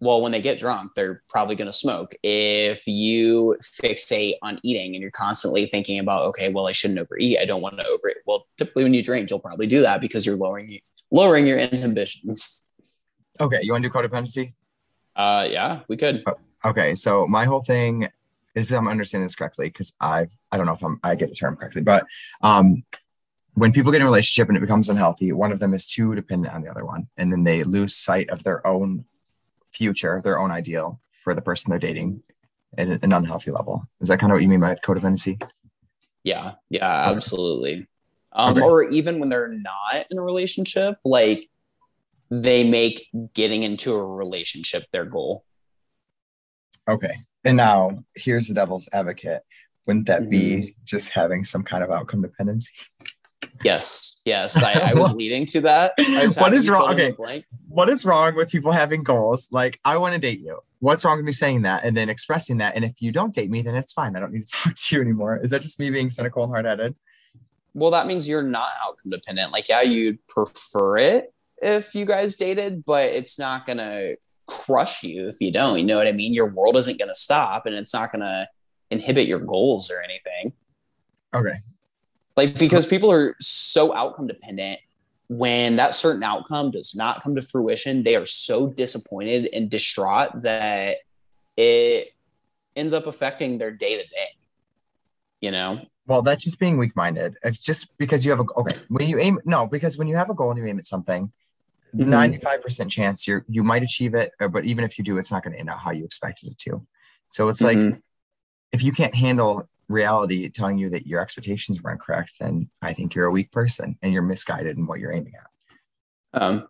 well, when they get drunk, they're probably going to smoke. If you fixate on eating and you're constantly thinking about, okay, well, I shouldn't overeat. I don't want to overeat. Well, typically when you drink, you'll probably do that because you're lowering lowering your inhibitions. Okay, you want to do codependency? Uh, yeah, we could. Okay, so my whole thing, if I'm understanding this correctly, because I've I don't know if I'm I get the term correctly, but um, when people get in a relationship and it becomes unhealthy, one of them is too dependent on the other one, and then they lose sight of their own future, their own ideal for the person they're dating at an unhealthy level. Is that kind of what you mean by codependency? Yeah, yeah, absolutely. Um, okay. Or even when they're not in a relationship, like they make getting into a relationship their goal. Okay. And now here's the devil's advocate. Wouldn't that mm-hmm. be just having some kind of outcome dependency? Yes, yes. I, I was leading to that. what is wrong? Okay. What is wrong with people having goals? Like, I want to date you. What's wrong with me saying that and then expressing that? And if you don't date me, then it's fine. I don't need to talk to you anymore. Is that just me being cynical and hard headed? Well, that means you're not outcome dependent. Like, yeah, you'd prefer it if you guys dated, but it's not going to crush you if you don't. You know what I mean? Your world isn't going to stop and it's not going to inhibit your goals or anything. Okay. Like because people are so outcome dependent when that certain outcome does not come to fruition, they are so disappointed and distraught that it ends up affecting their day to day. You know? Well, that's just being weak minded. It's just because you have a okay. When you aim no, because when you have a goal and you aim at something, 95% mm-hmm. chance you're you might achieve it, but even if you do, it's not going to end out how you expected it to. So it's mm-hmm. like if you can't handle reality telling you that your expectations were incorrect, then I think you're a weak person and you're misguided in what you're aiming at. Um,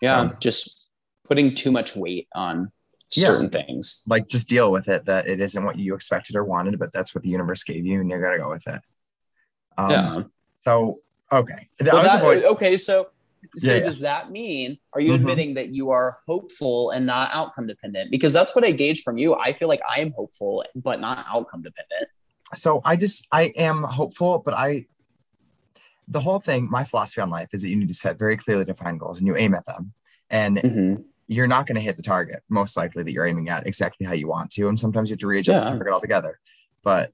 yeah, so, just putting too much weight on certain yeah, things. Like just deal with it that it isn't what you expected or wanted, but that's what the universe gave you, and you got to go with it. Um, yeah. So okay, well, that, okay. So so yeah, does that mean are you mm-hmm. admitting that you are hopeful and not outcome dependent? Because that's what I gauge from you. I feel like I am hopeful but not outcome dependent so I just I am hopeful, but I the whole thing, my philosophy on life is that you need to set very clearly defined goals and you aim at them. And mm-hmm. you're not going to hit the target, most likely that you're aiming at exactly how you want to. And sometimes you have to readjust yeah. the target altogether. But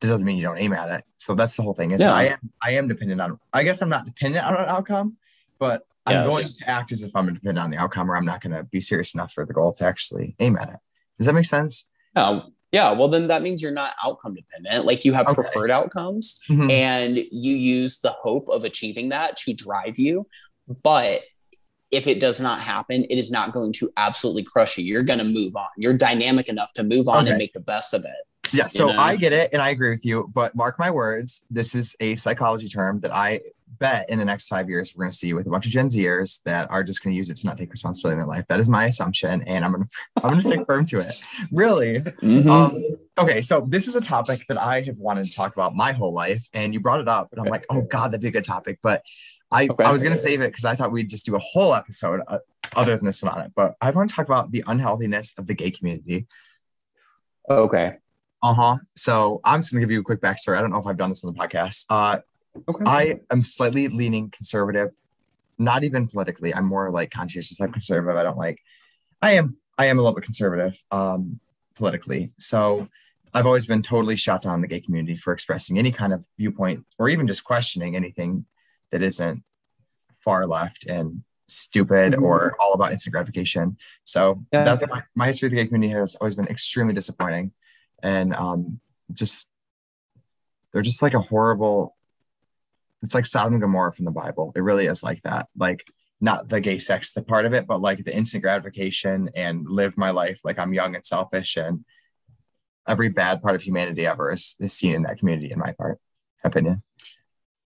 that doesn't mean you don't aim at it. So that's the whole thing. Is yeah. I am I am dependent on I guess I'm not dependent on an outcome, but I'm going to act as if I'm dependent on the outcome or I'm not going to be serious enough for the goal to actually aim at it. Does that make sense? Yeah, yeah, well, then that means you're not outcome dependent. Like you have okay. preferred outcomes mm-hmm. and you use the hope of achieving that to drive you. But if it does not happen, it is not going to absolutely crush you. You're going to move on. You're dynamic enough to move on okay. and make the best of it. Yeah. So know? I get it and I agree with you. But mark my words, this is a psychology term that I bet in the next five years we're going to see with a bunch of Gen Zers that are just going to use it to not take responsibility in their life. That is my assumption, and I'm going to I'm going to stick firm to it. Really. Mm-hmm. Um, okay, so this is a topic that I have wanted to talk about my whole life, and you brought it up, and I'm like, oh god, that'd be a good topic, but. I, okay. I was going to save it because I thought we'd just do a whole episode uh, other than this one on it. But I want to talk about the unhealthiness of the gay community. Okay. Uh huh. So I'm just going to give you a quick backstory. I don't know if I've done this on the podcast. Uh, Okay. I am slightly leaning conservative, not even politically. I'm more like conscientious. I'm conservative. I don't like. I am. I am a little bit conservative um, politically. So I've always been totally shut down the gay community for expressing any kind of viewpoint or even just questioning anything that isn't far left and stupid mm-hmm. or all about instant gratification. So yeah. that's my, my history of the gay community has always been extremely disappointing. And um, just, they're just like a horrible it's like Sodom and Gomorrah from the Bible. It really is like that. Like not the gay sex, the part of it, but like the instant gratification and live my life like I'm young and selfish and every bad part of humanity ever is, is seen in that community in my part opinion.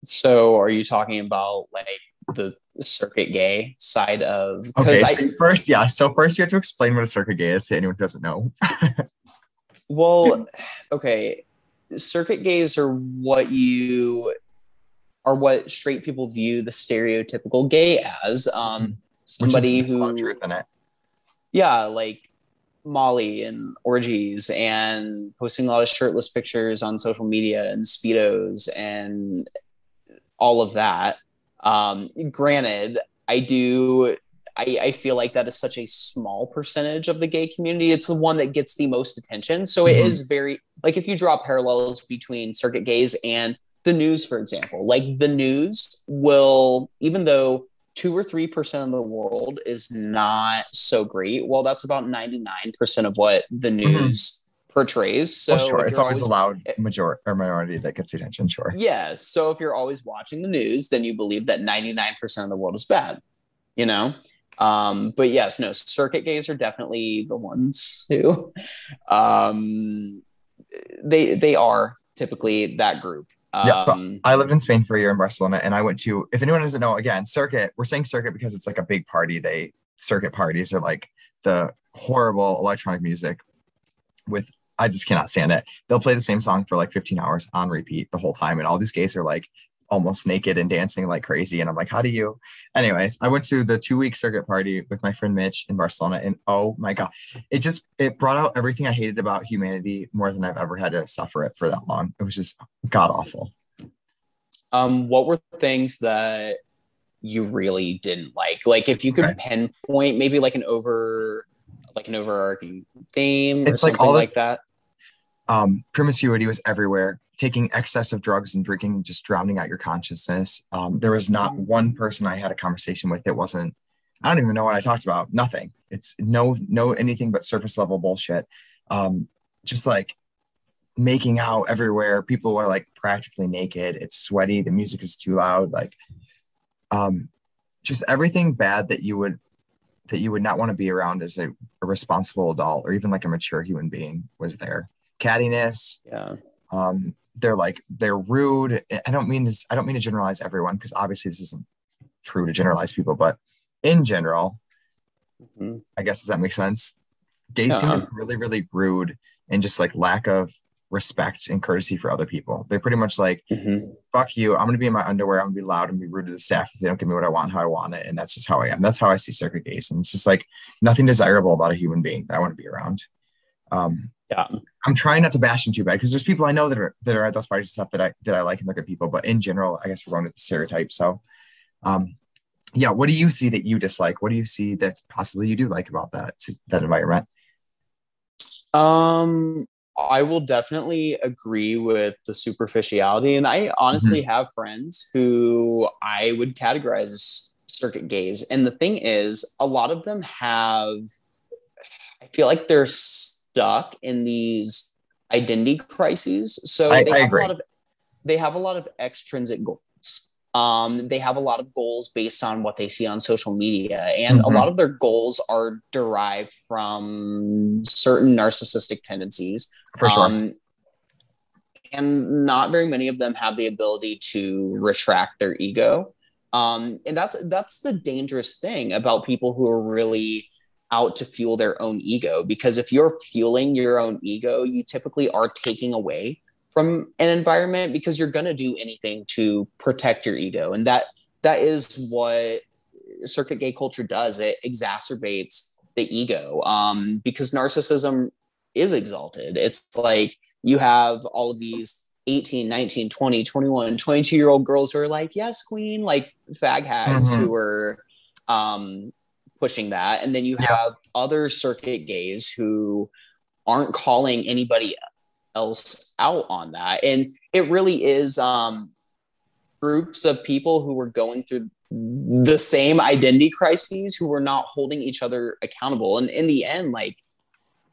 So are you talking about like the circuit gay side of okay I, so first yeah so first you have to explain what a circuit gay is to anyone who doesn't know well okay circuit gays are what you are what straight people view the stereotypical gay as. Um, mm-hmm. somebody who, truth in it. yeah, like Molly and orgies and posting a lot of shirtless pictures on social media and speedos and all of that. Um, granted, I do. I, I feel like that is such a small percentage of the gay community. It's the one that gets the most attention. So it Mhm. is very like if you draw parallels between circuit gays and the news, for example, like the news will, even though two or three percent of the world is not so great, well, that's about ninety nine percent of what the news portrays. So well, sure. It's you're always a loud majority or minority that gets the attention. Sure. Yes. So if you're always watching the news, then you believe that 99% of the world is bad, you know? Um, but yes, no, circuit gays are definitely the ones who um, they they are typically that group. Um, Yeah, so I lived in Spain for a year in Barcelona, and I went to. If anyone doesn't know, again, circuit. We're saying circuit because it's like a big party. They circuit parties are like the horrible electronic music with. I just cannot stand it. They'll play the same song for like 15 hours on repeat the whole time, and all these gays are like almost naked and dancing like crazy. And I'm like, how do you? Anyways, I went to the two week circuit party with my friend Mitch in Barcelona, and oh my god, it just it brought out everything I hated about humanity more than I've ever had to suffer it for that long. It was just god awful. um, what were things that you really didn't like? Like if you could Okay. pinpoint maybe like an over like an overarching theme or It's like something all the- like that. um, promiscuity was everywhere. Taking excessive drugs and drinking, just drowning out your consciousness. Um, there was not one person I had a conversation with that wasn't. I don't even know what I talked about. Nothing. It's no, no anything but surface level bullshit. Um, just like making out everywhere. People are like practically naked. It's sweaty. The music is too loud. Like, um, just everything bad that you would that you would not want to be around as a, a responsible adult or even like a mature human being was there cattiness Yeah. Um they're like they're rude. I don't mean this i don't mean to generalize everyone because obviously this isn't true to generalize people but in general Mhm. i guess does that make sense? Gays seem really really rude and just like lack of respect and courtesy for other people. They're pretty much like Mhm. fuck you. I'm gonna be in my underwear. I'm gonna be loud and be rude to the staff. If they don't give me what i want how i want it. And that's just how i am. That's how i see circuit gays. And it's just like nothing desirable about a human being that i want to be around um Yeah. I'm trying not to bash them too bad because there's people I know that are that are at those parties and stuff that I that I like and look at people. But in general, I guess we're going with the stereotype. So, um, yeah. What do you see that you dislike? What do you see that possibly you do like about that that environment? Um, I will definitely agree with the superficiality, and I honestly have friends who I would categorize as circuit gays. And the thing is, a lot of them have. I feel like they're stuck in these identity crises. So I- they I have agree. a lot of they have a lot of extrinsic goals. Um, they have a lot of goals based on what they see on social media, and Mhm. a lot of their goals are derived from certain narcissistic tendencies. For sure. Um, and not very many of them have the ability to retract their ego. Um, and that's that's the dangerous thing about people who are really out to fuel their own ego. Because if you're fueling your own ego, you typically are taking away from an environment because you're going to do anything to protect your ego, and that that is what circuit gay culture does. It exacerbates the ego um, because narcissism is exalted. It's like you have all of these 18, 19, 20, 21, 22 year old girls who are like, yes, queen, like fag hags Mhm. who are um, pushing that. And then you Yeah. have other circuit gays who aren't calling anybody else out on that. And it really is um, groups of people who were going through the same identity crises who were not holding each other accountable. And in the end, like,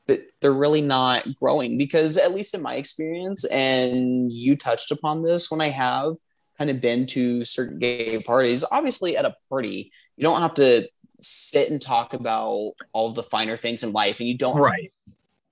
th- they're really not growing because at least in my experience and you touched upon this when i have kind of been to certain gay parties obviously at a party you don't have to sit and talk about all of the finer things in life and you don't right.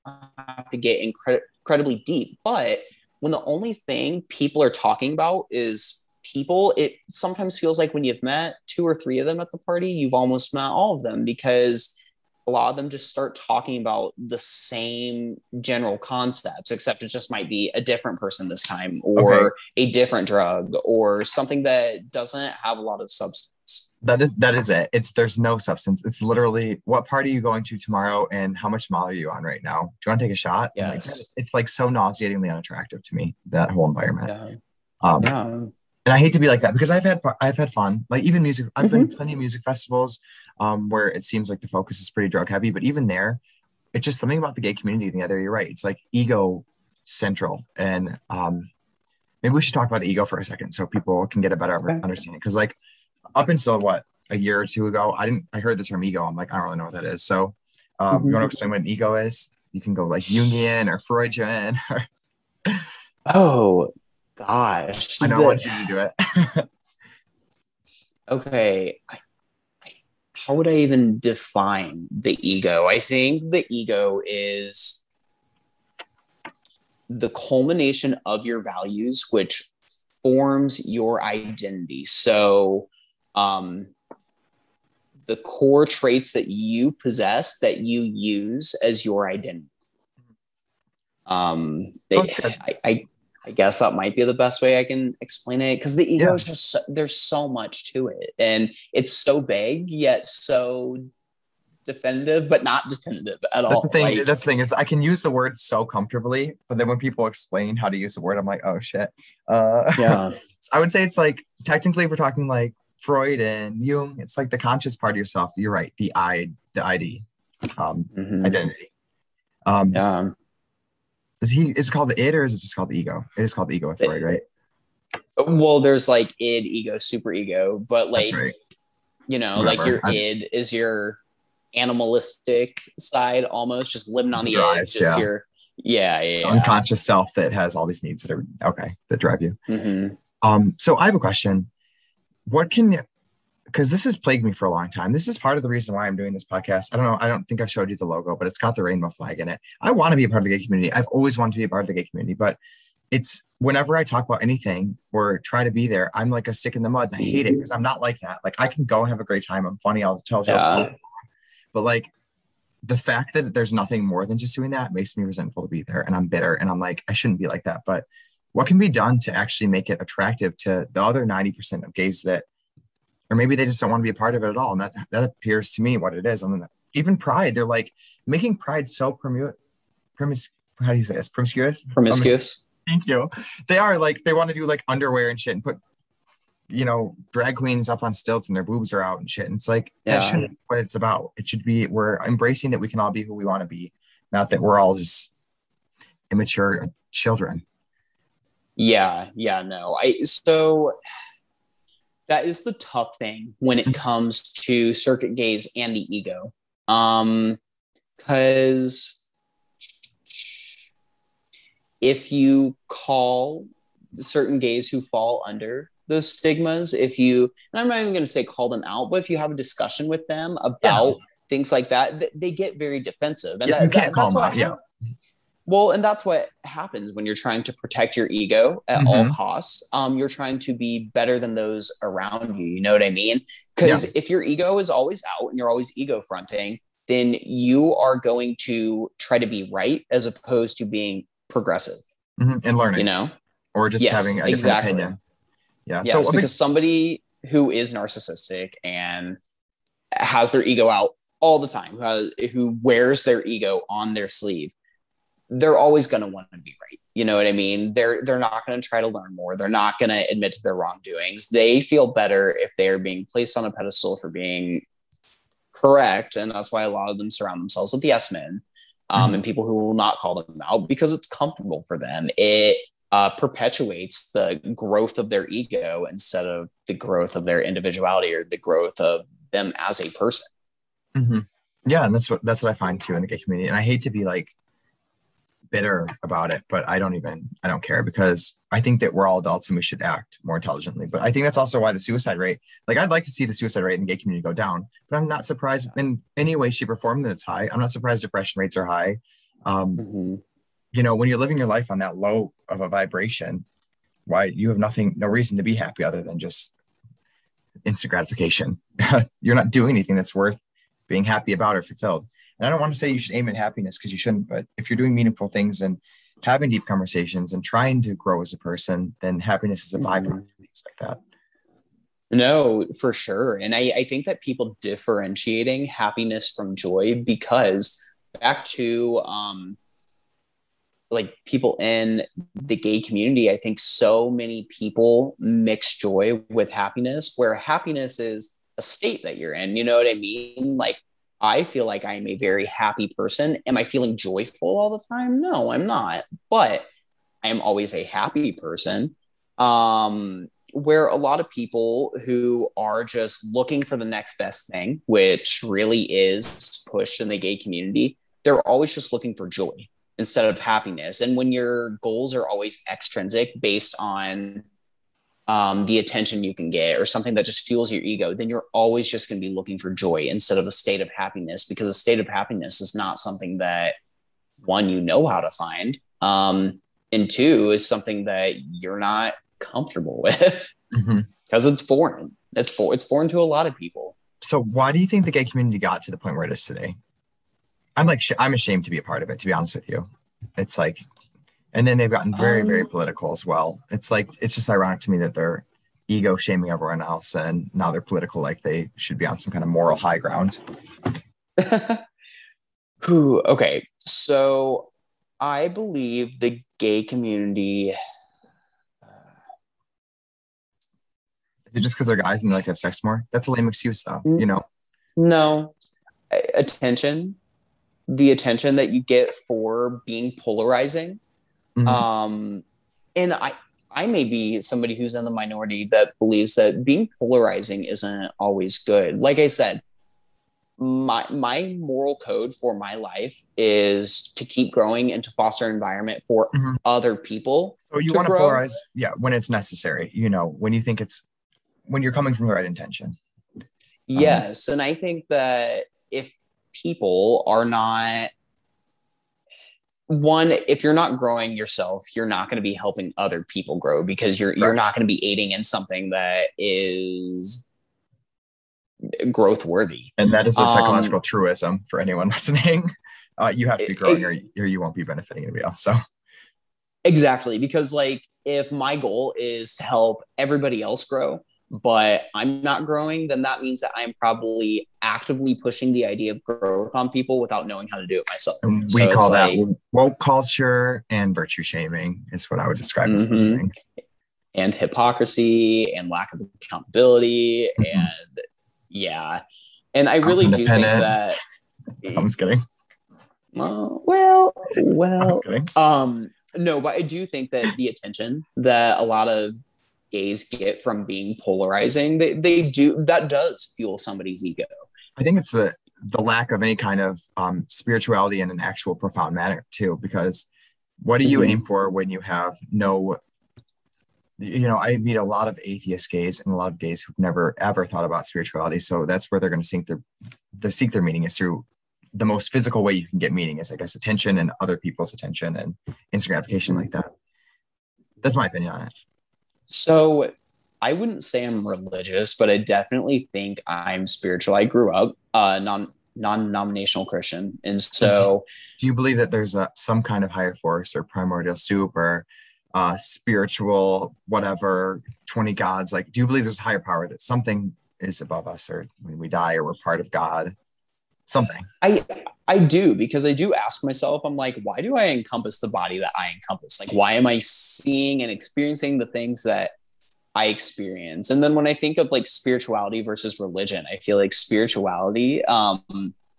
have to get incre- incredibly deep but when the only thing people are talking about is people it sometimes feels like when you've met two or three of them at the party you've almost met all of them because a lot of them just start talking about the same general concepts except it just might be a different person this time or Okay. a different drug or something that doesn't have a lot of substance That is that is it. It's there's no substance. It's literally what party are you going to tomorrow and how much mile are you on right now? Do you want to take a shot? And, like, Yes. it's like so nauseatingly unattractive to me that whole environment. yeah Um, yeah and I hate to be like that because I've had I've had fun. Like even music, I've mm-hmm. been to plenty of music festivals um, where it seems like the focus is pretty drug heavy, but even there, it's just something about the gay community together. You're right. It's like ego central, and um, maybe we should talk about the ego for a second so people can get a better okay. understanding. Because like up until what a year or two ago, I didn't I heard the term ego. I'm like I don't really know what that is. So um, mm-hmm. you want to explain what an ego is? You can go like Jungian or Freudian. Or oh gosh, I know I want you to do it. okay, how would I even define the ego? I think the ego is the culmination of your values, which forms your identity. So, um, the core traits that you possess that you use as your identity. Um, I, I, I guess that might be the best way I can explain it because the ego yeah. is just so, there's so much to it and it's so vague yet so definitive but not definitive at that's all. That's the thing, like, that's the thing is I can use the word so comfortably, but then when people explain how to use the word, I'm like, oh shit. Uh, yeah, I would say it's like technically we're talking like Freud and Jung. It's like the conscious part of yourself. You're right. The I, the ID, um, mm-hmm. identity. Um, yeah is he is it called the id or is it just called the ego? It is called the ego with Freud, right? Well, there's like id, ego, super ego, but like right. you know, Whatever. like your I'm, id is your animalistic side almost, just living on the drives, edge. Just yeah. your yeah, yeah, yeah, unconscious self that has all these needs that are okay that drive you. Mm-hmm. Um, so I have a question. What can you because this has plagued me for a long time. This is part of the reason why I'm doing this podcast. I don't know. I don't think I've showed you the logo, but it's got the rainbow flag in it. I want to be a part of the gay community. I've always wanted to be a part of the gay community, but it's whenever I talk about anything or try to be there, I'm like a stick in the mud and I hate it because I'm not like that. Like I can go and have a great time. I'm funny. I'll tell jokes. Yeah. But like the fact that there's nothing more than just doing that makes me resentful to be there and I'm bitter and I'm like, I shouldn't be like that. But what can be done to actually make it attractive to the other 90% of gays that or maybe they just don't want to be a part of it at all. And that that appears to me what it is. I mean, even pride, they're like making pride so promu- promis- how do you say this? Promiscuous? Promiscuous. thank you. They are like they want to do like underwear and shit and put you know drag queens up on stilts and their boobs are out and shit. And it's like yeah. that shouldn't be what it's about. It should be we're embracing that we can all be who we want to be, not that we're all just immature children. Yeah, yeah, no. I so that is the tough thing when it comes to circuit gays and the ego. Um, because if you call certain gays who fall under those stigmas, if you, and I'm not even going to say call them out, but if you have a discussion with them about yeah. things like that, they get very defensive. And yeah, that, you can't that, call them out. Yeah. Well, and that's what happens when you're trying to protect your ego at mm-hmm. all costs. Um, you're trying to be better than those around you. You know what I mean? Because yeah. if your ego is always out and you're always ego fronting, then you are going to try to be right as opposed to being progressive mm-hmm. and learning. You know, or just yes, having a exactly. opinion. Yeah. Yes, so because somebody who is narcissistic and has their ego out all the time, who, has, who wears their ego on their sleeve they're always going to want to be right. You know what I mean? They're they're not going to try to learn more. They're not going to admit to their wrongdoings. They feel better if they are being placed on a pedestal for being correct, and that's why a lot of them surround themselves with yes men um, mm-hmm. and people who will not call them out because it's comfortable for them. It uh, perpetuates the growth of their ego instead of the growth of their individuality or the growth of them as a person. Mm-hmm. Yeah, and that's what that's what I find too in the gay community. And I hate to be like bitter about it, but I don't even I don't care because I think that we're all adults and we should act more intelligently. But I think that's also why the suicide rate, like I'd like to see the suicide rate in the gay community go down, but I'm not surprised in any way, shape, or form that it's high. I'm not surprised depression rates are high. Um, mm-hmm. You know, when you're living your life on that low of a vibration, why you have nothing, no reason to be happy other than just instant gratification. you're not doing anything that's worth being happy about or fulfilled. And I don't want to say you should aim at happiness because you shouldn't, but if you're doing meaningful things and having deep conversations and trying to grow as a person, then happiness is a byproduct mm-hmm. things like that. No, for sure. And I, I think that people differentiating happiness from joy because back to um like people in the gay community, I think so many people mix joy with happiness, where happiness is a state that you're in. You know what I mean? Like, I feel like I'm a very happy person. Am I feeling joyful all the time? No, I'm not. But I am always a happy person. Um, where a lot of people who are just looking for the next best thing, which really is pushed in the gay community, they're always just looking for joy instead of happiness. And when your goals are always extrinsic based on um, the attention you can get or something that just fuels your ego, then you're always just going to be looking for joy instead of a state of happiness because a state of happiness is not something that one, you know how to find. Um, and two is something that you're not comfortable with because mm-hmm. it's foreign. It's for it's foreign to a lot of people. So why do you think the gay community got to the point where it is today? I'm like I'm ashamed to be a part of it. To be honest with you, it's like, and then they've gotten very um, very political as well. It's like it's just ironic to me that they're ego shaming everyone else and now they're political like they should be on some kind of moral high ground. Who okay, so I believe the gay community Is it just because they're guys and they like to have sex more? That's a lame excuse, though. You know. No, attention, the attention that you get for being polarizing, mm-hmm. um, and I. I may be somebody who's in the minority that believes that being polarizing isn't always good. Like I said, my my moral code for my life is to keep growing and to foster an environment for mm-hmm. other people. So you want to polarize, yeah, when it's necessary. You know, when you think it's when you're coming from the right intention. Yes. Um, and I think that if people are not one if you're not growing yourself you're not going to be helping other people grow because you're right. you're not going to be aiding in something that is growth worthy. And that is a psychological um, truism for anyone listening. Uh, you have to be growing it, or, or you won't be benefiting anybody else so. Exactly because like if my goal is to help everybody else grow but I'm not growing, then that means that I'm probably actively pushing the idea of growth on people without knowing how to do it myself. And we so call that like, woke culture and virtue shaming is what I would describe mm-hmm. as those things. And hypocrisy and lack of accountability. Mm-hmm. And yeah. And I really do think that I'm just kidding. Uh, well, well, um, no, but I do think that the attention that a lot of gays get from being polarizing, they, they do that does fuel somebody's ego. I think it's the the lack of any kind of um, spirituality in an actual profound manner too, because what do you mm-hmm. aim for when you have no you know, I meet a lot of atheist gays and a lot of gays who've never ever thought about spirituality. So that's where they're going to seek their, they seek their meaning is through the most physical way you can get meaning is, I guess, attention and other people's attention and instant gratification like that. That's my opinion on it. So I wouldn't say I'm religious, but I definitely think I'm spiritual. I grew up uh, non non-denominational Christian, and so. Do you believe that there's a, some kind of higher force or primordial soup or uh, spiritual whatever twenty gods? Like, do you believe there's a higher power that something is above us, or when we die, or we're part of God? Something. I I do because I do ask myself, I'm like, why do I encompass the body that I encompass? Like, why am I seeing and experiencing the things that I experience? And then when I think of like spirituality versus religion, I feel like spirituality, um,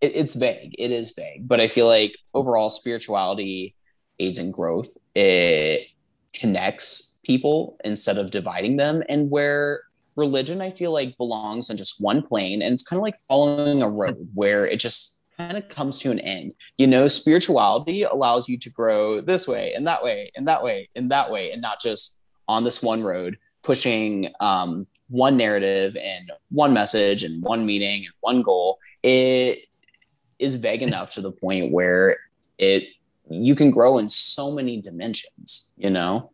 it, it's vague. It is vague, but I feel like overall spirituality aids in growth. It connects people instead of dividing them. And where religion, I feel like belongs on just one plane, and it's kind of like following a road where it just kind of comes to an end. You know, spirituality allows you to grow this way and that way and that way and that way, and not just on this one road pushing um, one narrative and one message and one meaning and one goal. It is vague enough to the point where it you can grow in so many dimensions. You know.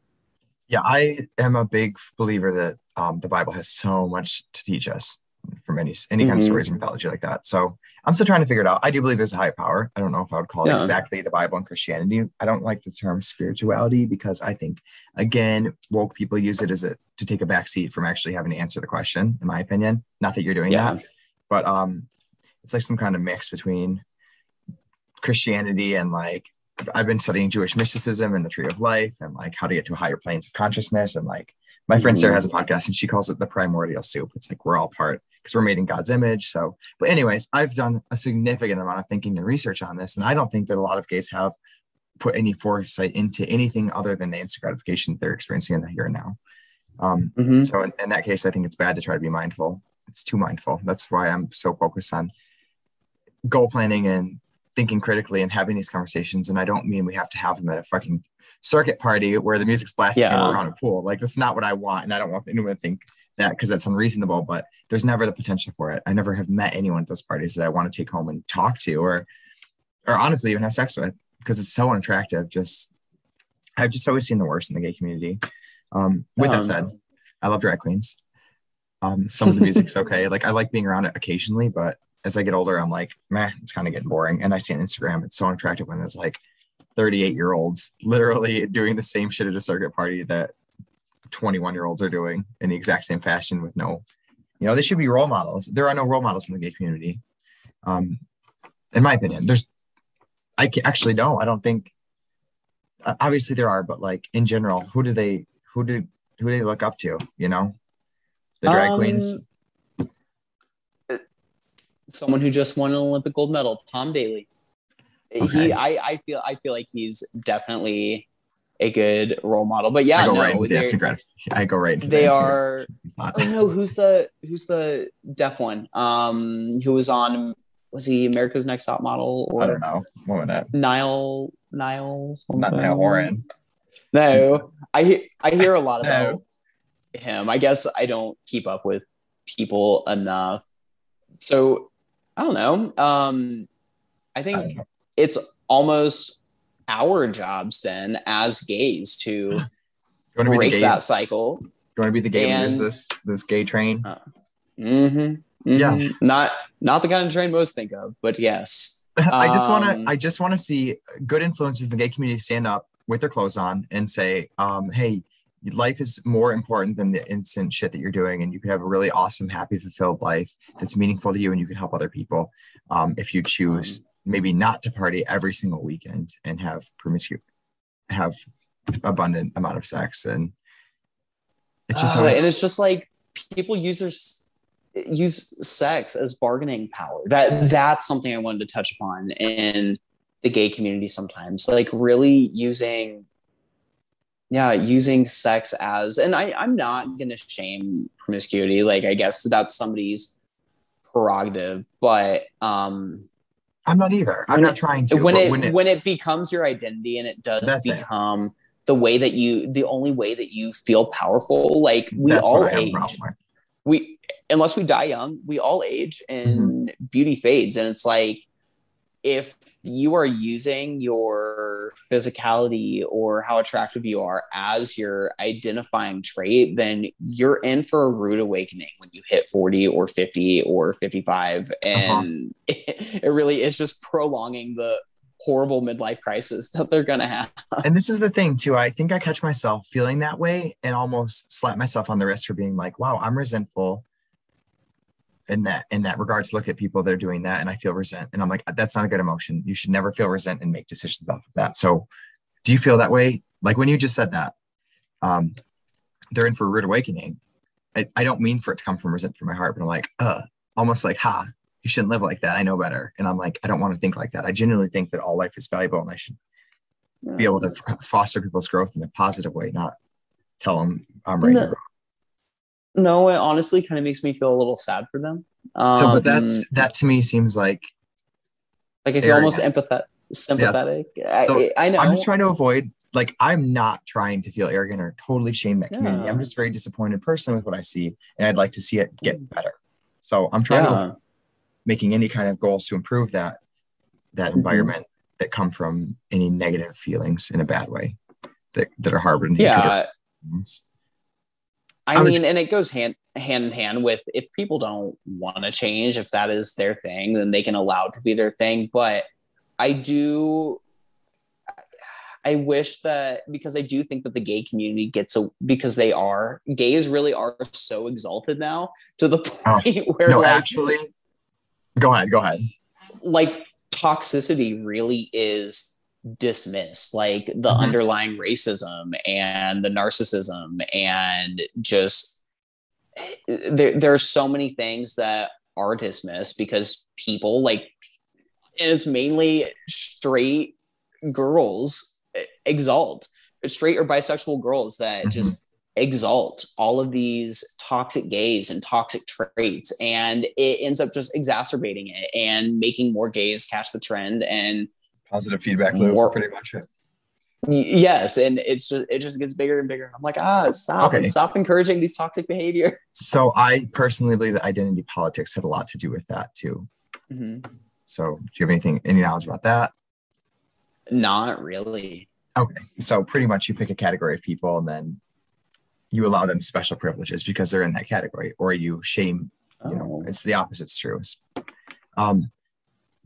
Yeah, I am a big believer that um, the Bible has so much to teach us from any any mm-hmm. kind of mm-hmm. stories and mythology like that. So I'm still trying to figure it out. I do believe there's a higher power. I don't know if I would call it exactly the Bible and Christianity. I don't like the term spirituality because I think, again, woke people use it as a to take a backseat from actually having to answer the question. In my opinion, not that you're doing yeah. that, but um, it's like some kind of mix between Christianity and like I've been studying Jewish mysticism and the tree of life and like how to get to higher planes of consciousness. And like my friend Sarah has a podcast and she calls it the primordial soup. It's like we're all part because we're made in God's image. So, but anyways, I've done a significant amount of thinking and research on this. And I don't think that a lot of gays have put any foresight into anything other than the instant gratification they're experiencing in the here and now. Um, Mhm. So in, in that case, I think it's bad to try to be mindful. It's too mindful. That's why I'm so focused on goal planning and thinking critically and having these conversations. And I don't mean we have to have them at a fucking circuit party where the music's blasting and Yeah. we're around a pool. Like that's not what I want. And I don't want anyone to think that because that's unreasonable, but there's never the potential for it. I never have met anyone at those parties that I want to take home and talk to or or honestly even have sex with because it's so unattractive. Just I've just always seen the worst in the gay community. Um, with that Um, said, I love drag queens. Um, some of the music's okay. Like I like being around it occasionally, but as I get older, I'm like, man, it's kind of getting boring. And I see on Instagram, it's so unattractive when there's like 38 year olds literally doing the same shit at a circuit party that 21 year olds are doing in the exact same fashion with no, you know, they should be role models. There are no role models in the gay community. Um, in my opinion, there's, I actually no, I don't think, uh, obviously there are, but like in general, who do they, who do, who do they look up to? You know, the drag Um, queens. someone who just won an Olympic gold medal, Tom Daley. Okay. He, I, I feel, I feel like he's definitely a good role model. But yeah, I go no, right into the they're- instant gratification. I go right into they instant are. thought. Oh no, who's the who's the deaf one? Um, who was on? Was he America's Next Top Model I don't know. What was that? Niall Niall? Not? Niall Horan. No, I I hear a lot No. about him. I guess I don't keep up with people enough. So I don't know. Um, I I think know. It's almost our jobs then as gays to You want to be the break gay? that cycle. Do you want to be the gay and- this this gay train? hmm Yeah. Not not the kind of train most think of, but yes. I just want Um, to I just want to see good influences in the gay community stand up with their clothes on and say, um, "Hey, life is more important than the instant shit that you're doing, and you can have a really awesome, happy, fulfilled life that's meaningful to you, and you can help other people um, if you choose maybe not to party every single weekend and have promiscuous, have abundant amount of sex and." It's just Uh, always- and it's just like people use their use sex as bargaining power. That that's something I wanted to touch upon in the gay community sometimes. Like really using yeah, using sex as and I, I'm not gonna shame promiscuity. Like I guess that's somebody's prerogative, but um I'm not either. I'm when not it- trying to. when but it, when it becomes your identity and it does That's it. become the way that you the only way that you feel powerful like we that's all what I have a age we unless we die young we all age and Mm-hmm. beauty fades and it's like if you are using your physicality or how attractive you are as your identifying trait then you're in for a rude awakening when you hit 40 or 50 or 55 Uh-huh. and it, really is just prolonging the horrible midlife crisis that they're gonna have. And this is the thing too. I think i catch myself feeling that way and almost slap myself on the wrist for being like wow i'm resentful in that in that regards look at people that are doing that and i feel resent and i'm like that's not a good emotion. You should never feel resent and make decisions off of that. So do you feel that way? Like when you just said that um they're in for a rude awakening. I, I don't mean for it to come from resent from my heart but i'm like uh almost like ha you shouldn't live like that. I know better. And i'm like i don't want to think like that. I genuinely think that all life is valuable and i should be able to f- foster people's growth in a positive way, not tell them I'm right. No. No it honestly kind of makes me feel a little sad for them um, So, but that's that to me seems like like if you're almost empathetic sympathetic So, I, I know I'm just trying to avoid. Like, I'm not trying to feel arrogant or totally shame that community. Yeah. I'm just very disappointed personally with what I see, and I'd like to see it get better. So, I'm trying to making any kind of goals to improve that that Mhm. environment that come from any negative feelings in a bad way that that are harbored hatred yeah. I, I was- mean, and it goes hand hand in hand with if people don't want to change, if that is their thing, then they can allow it to be their thing. But I do, I wish that because I do think that the gay community gets a because they are gays really are so exalted now to the Oh, point where No, like actually, go ahead. Go ahead. like toxicity really is dismissed like the mm-hmm. underlying racism and the narcissism and just there, there are so many things that are dismissed because people like and it's mainly straight girls exalt straight or bisexual girls that mm-hmm. just exalt all of these toxic gays and toxic traits and it ends up just exacerbating it and making more gays catch the trend and positive feedback loop more, pretty much yes and it's just it just gets bigger and bigger i'm like ah stop okay. stop encouraging these toxic behaviors so i personally believe that identity politics had a lot to do with that too mm-hmm. so do you have anything any knowledge about that not really okay so pretty much you pick a category of people and then you allow them special privileges because they're in that category, or you shame. You know, oh. it's the opposite's true. Um,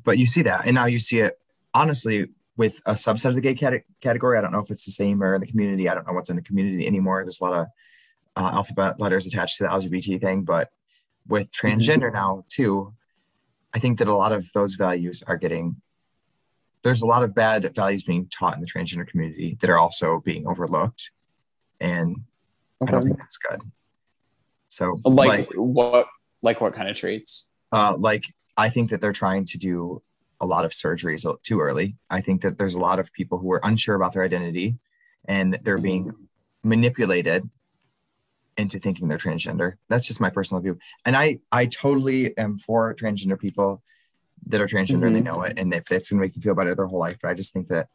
but you see that, and now you see it honestly with a subset of the gay cat- category. I don't know if it's the same or in the community. I don't know what's in the community anymore. There's a lot of uh, alphabet letters attached to the LGBT thing, but with mm-hmm. transgender now too, I think that a lot of those values are getting. There's a lot of bad values being taught in the transgender community that are also being overlooked, and Okay. I don't think that's good. So like, like what like what kind of traits? Uh, like I think that they're trying to do a lot of surgeries too early. I think that there's a lot of people who are unsure about their identity and they're being mm-hmm. manipulated into thinking they're transgender. That's just my personal view. And I I totally am for transgender people that are transgender mm-hmm. and they know it and if it's gonna make them feel better their whole life. But I just think that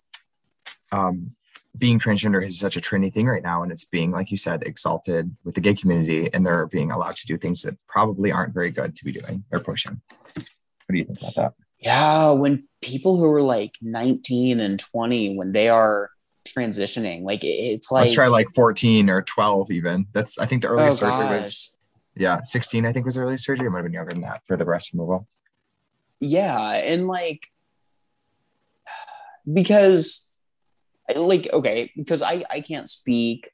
um being transgender is such a trendy thing right now and it's being like you said exalted with the gay community and they're being allowed to do things that probably aren't very good to be doing or pushing what do you think about that yeah when people who are like 19 and 20 when they are transitioning like it's like let's try like 14 or 12 even. That's i think the earliest oh, surgery gosh. was yeah 16 i think was the earliest surgery. It might have been younger than that for the breast removal yeah and like because like okay because i i can't speak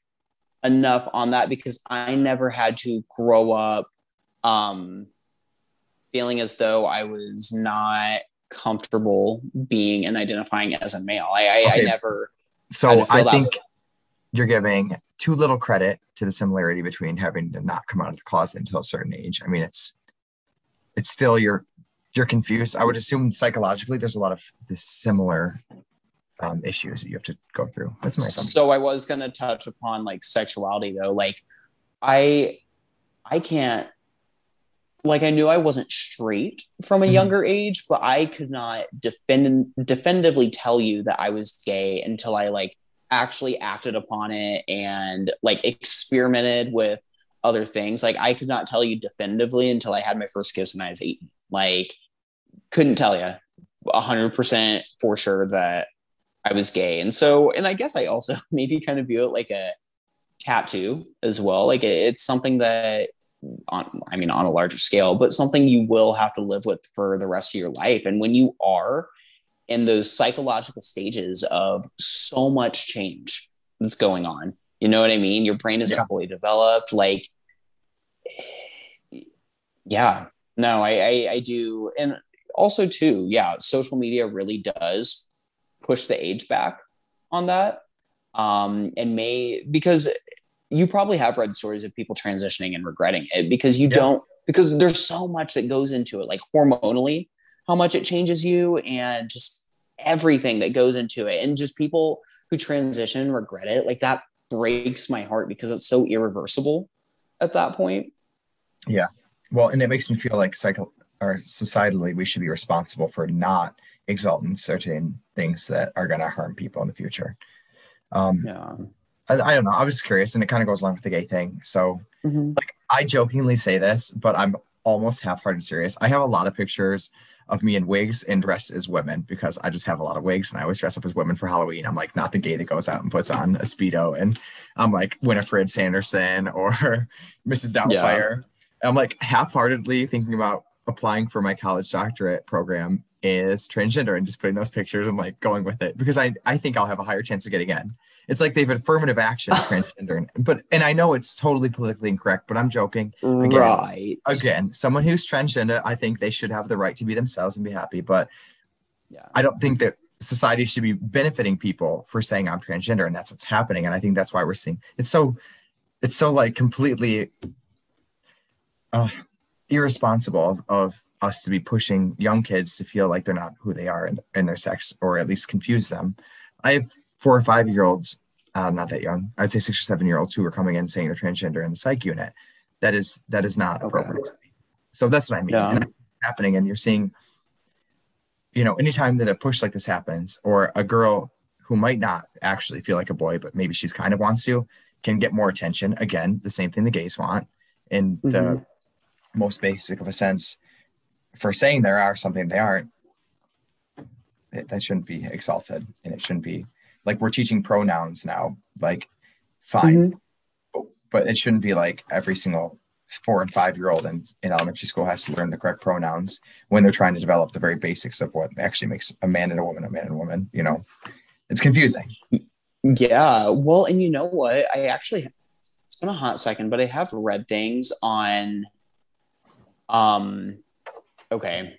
enough on that because i never had to grow up um feeling as though i was not comfortable being and identifying as a male i i, okay. I never so i think way. you're giving too little credit to the similarity between having to not come out of the closet until a certain age i mean it's it's still you're you're confused i would assume psychologically there's a lot of this similar um, issues that you have to go through. That's my assumption. So I was going to touch upon like sexuality though. Like I, I can't, like I knew I wasn't straight from a mm-hmm. younger age, but I could not defend definitively tell you that I was gay until I like actually acted upon it and like experimented with other things. Like I could not tell you definitively until I had my first kiss when I was eight. Like couldn't tell you a hundred percent for sure that I was gay. And so, and I guess I also maybe kind of view it like a tattoo as well. Like it's something that on, I mean, on a larger scale, but something you will have to live with for the rest of your life. And when you are in those psychological stages of so much change that's going on, you know what I mean? Your brain isn't yeah. fully developed. Like, yeah, no, I, I, I do. And also too, yeah, social media really does push the age back on that um, and may because you probably have read stories of people transitioning and regretting it because you yeah. don't because there's so much that goes into it like hormonally how much it changes you and just everything that goes into it and just people who transition regret it like that breaks my heart because it's so irreversible at that point yeah well and it makes me feel like cycle or societally we should be responsible for not exalting certain things that are going to harm people in the future. Um, yeah. I, I, don't know. I was curious, and it kind of goes along with the gay thing. So, mm-hmm. like, I jokingly say this, but I'm almost half-hearted serious. I have a lot of pictures of me in wigs and dressed as women because I just have a lot of wigs, and I always dress up as women for Halloween. I'm like not the gay that goes out and puts on a speedo, and I'm like Winifred Sanderson or Mrs. Doubtfire. Yeah. I'm like half-heartedly thinking about applying for my college doctorate program is transgender and just putting those pictures and like going with it because I, I think I'll have a higher chance of getting in. It's like they've affirmative action transgender, but and I know it's totally politically incorrect, but I'm joking. Again, right. Again, someone who's transgender, I think they should have the right to be themselves and be happy. But yeah. I don't think that society should be benefiting people for saying I'm transgender, and that's what's happening. And I think that's why we're seeing it's so it's so like completely uh, irresponsible of, of, us to be pushing young kids to feel like they're not who they are in, in their sex, or at least confuse them. I have four or five year olds, uh, not that young, I'd say six or seven year olds who are coming in saying they're transgender in the psych unit. That is that is not okay. appropriate. So that's what I mean. Yeah. And happening, and you're seeing you know, anytime that a push like this happens, or a girl who might not actually feel like a boy, but maybe she's kind of wants to, can get more attention. Again, the same thing the gays want in mm-hmm. the most basic of a sense for saying there are something they aren't. It, that shouldn't be exalted, and it shouldn't be like we're teaching pronouns now. Like, fine, mm-hmm. but, but it shouldn't be like every single four and five year old in, in elementary school has to learn the correct pronouns when they're trying to develop the very basics of what actually makes a man and a woman a man and a woman you know? It's confusing. Yeah. Well and you know what? I actually it's been a hot second but i have read things on um okay.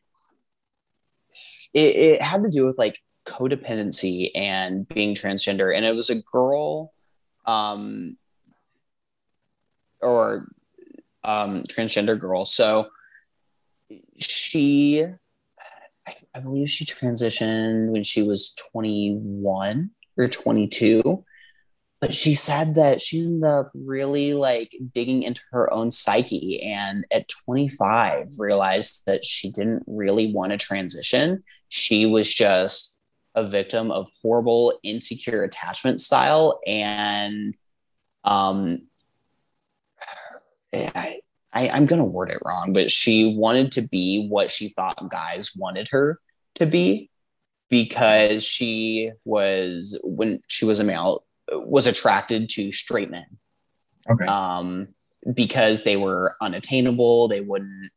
It, it had to do with like codependency and being transgender. And it was a girl um or um, transgender girl. So she, I, I believe she transitioned when she was 21 or 22 but she said that she ended up really like digging into her own psyche and at 25 realized that she didn't really want to transition. She was just a victim of horrible insecure attachment style and um I, I, I'm going to word it wrong, but she wanted to be what she thought guys wanted her to be because she was, when she was a male, was attracted to straight men. Okay. Um, because they were unattainable, they wouldn't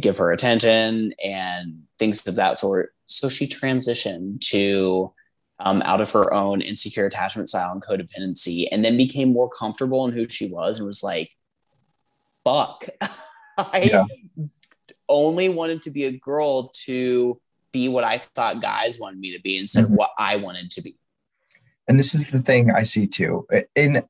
give her attention and things of that sort. So she transitioned to um, out of her own insecure attachment style and codependency, and then became more comfortable in who she was and was like, fuck. I yeah. only wanted to be a girl to be what I thought guys wanted me to be instead mm-hmm. of what I wanted to be. And this is the thing I see too. In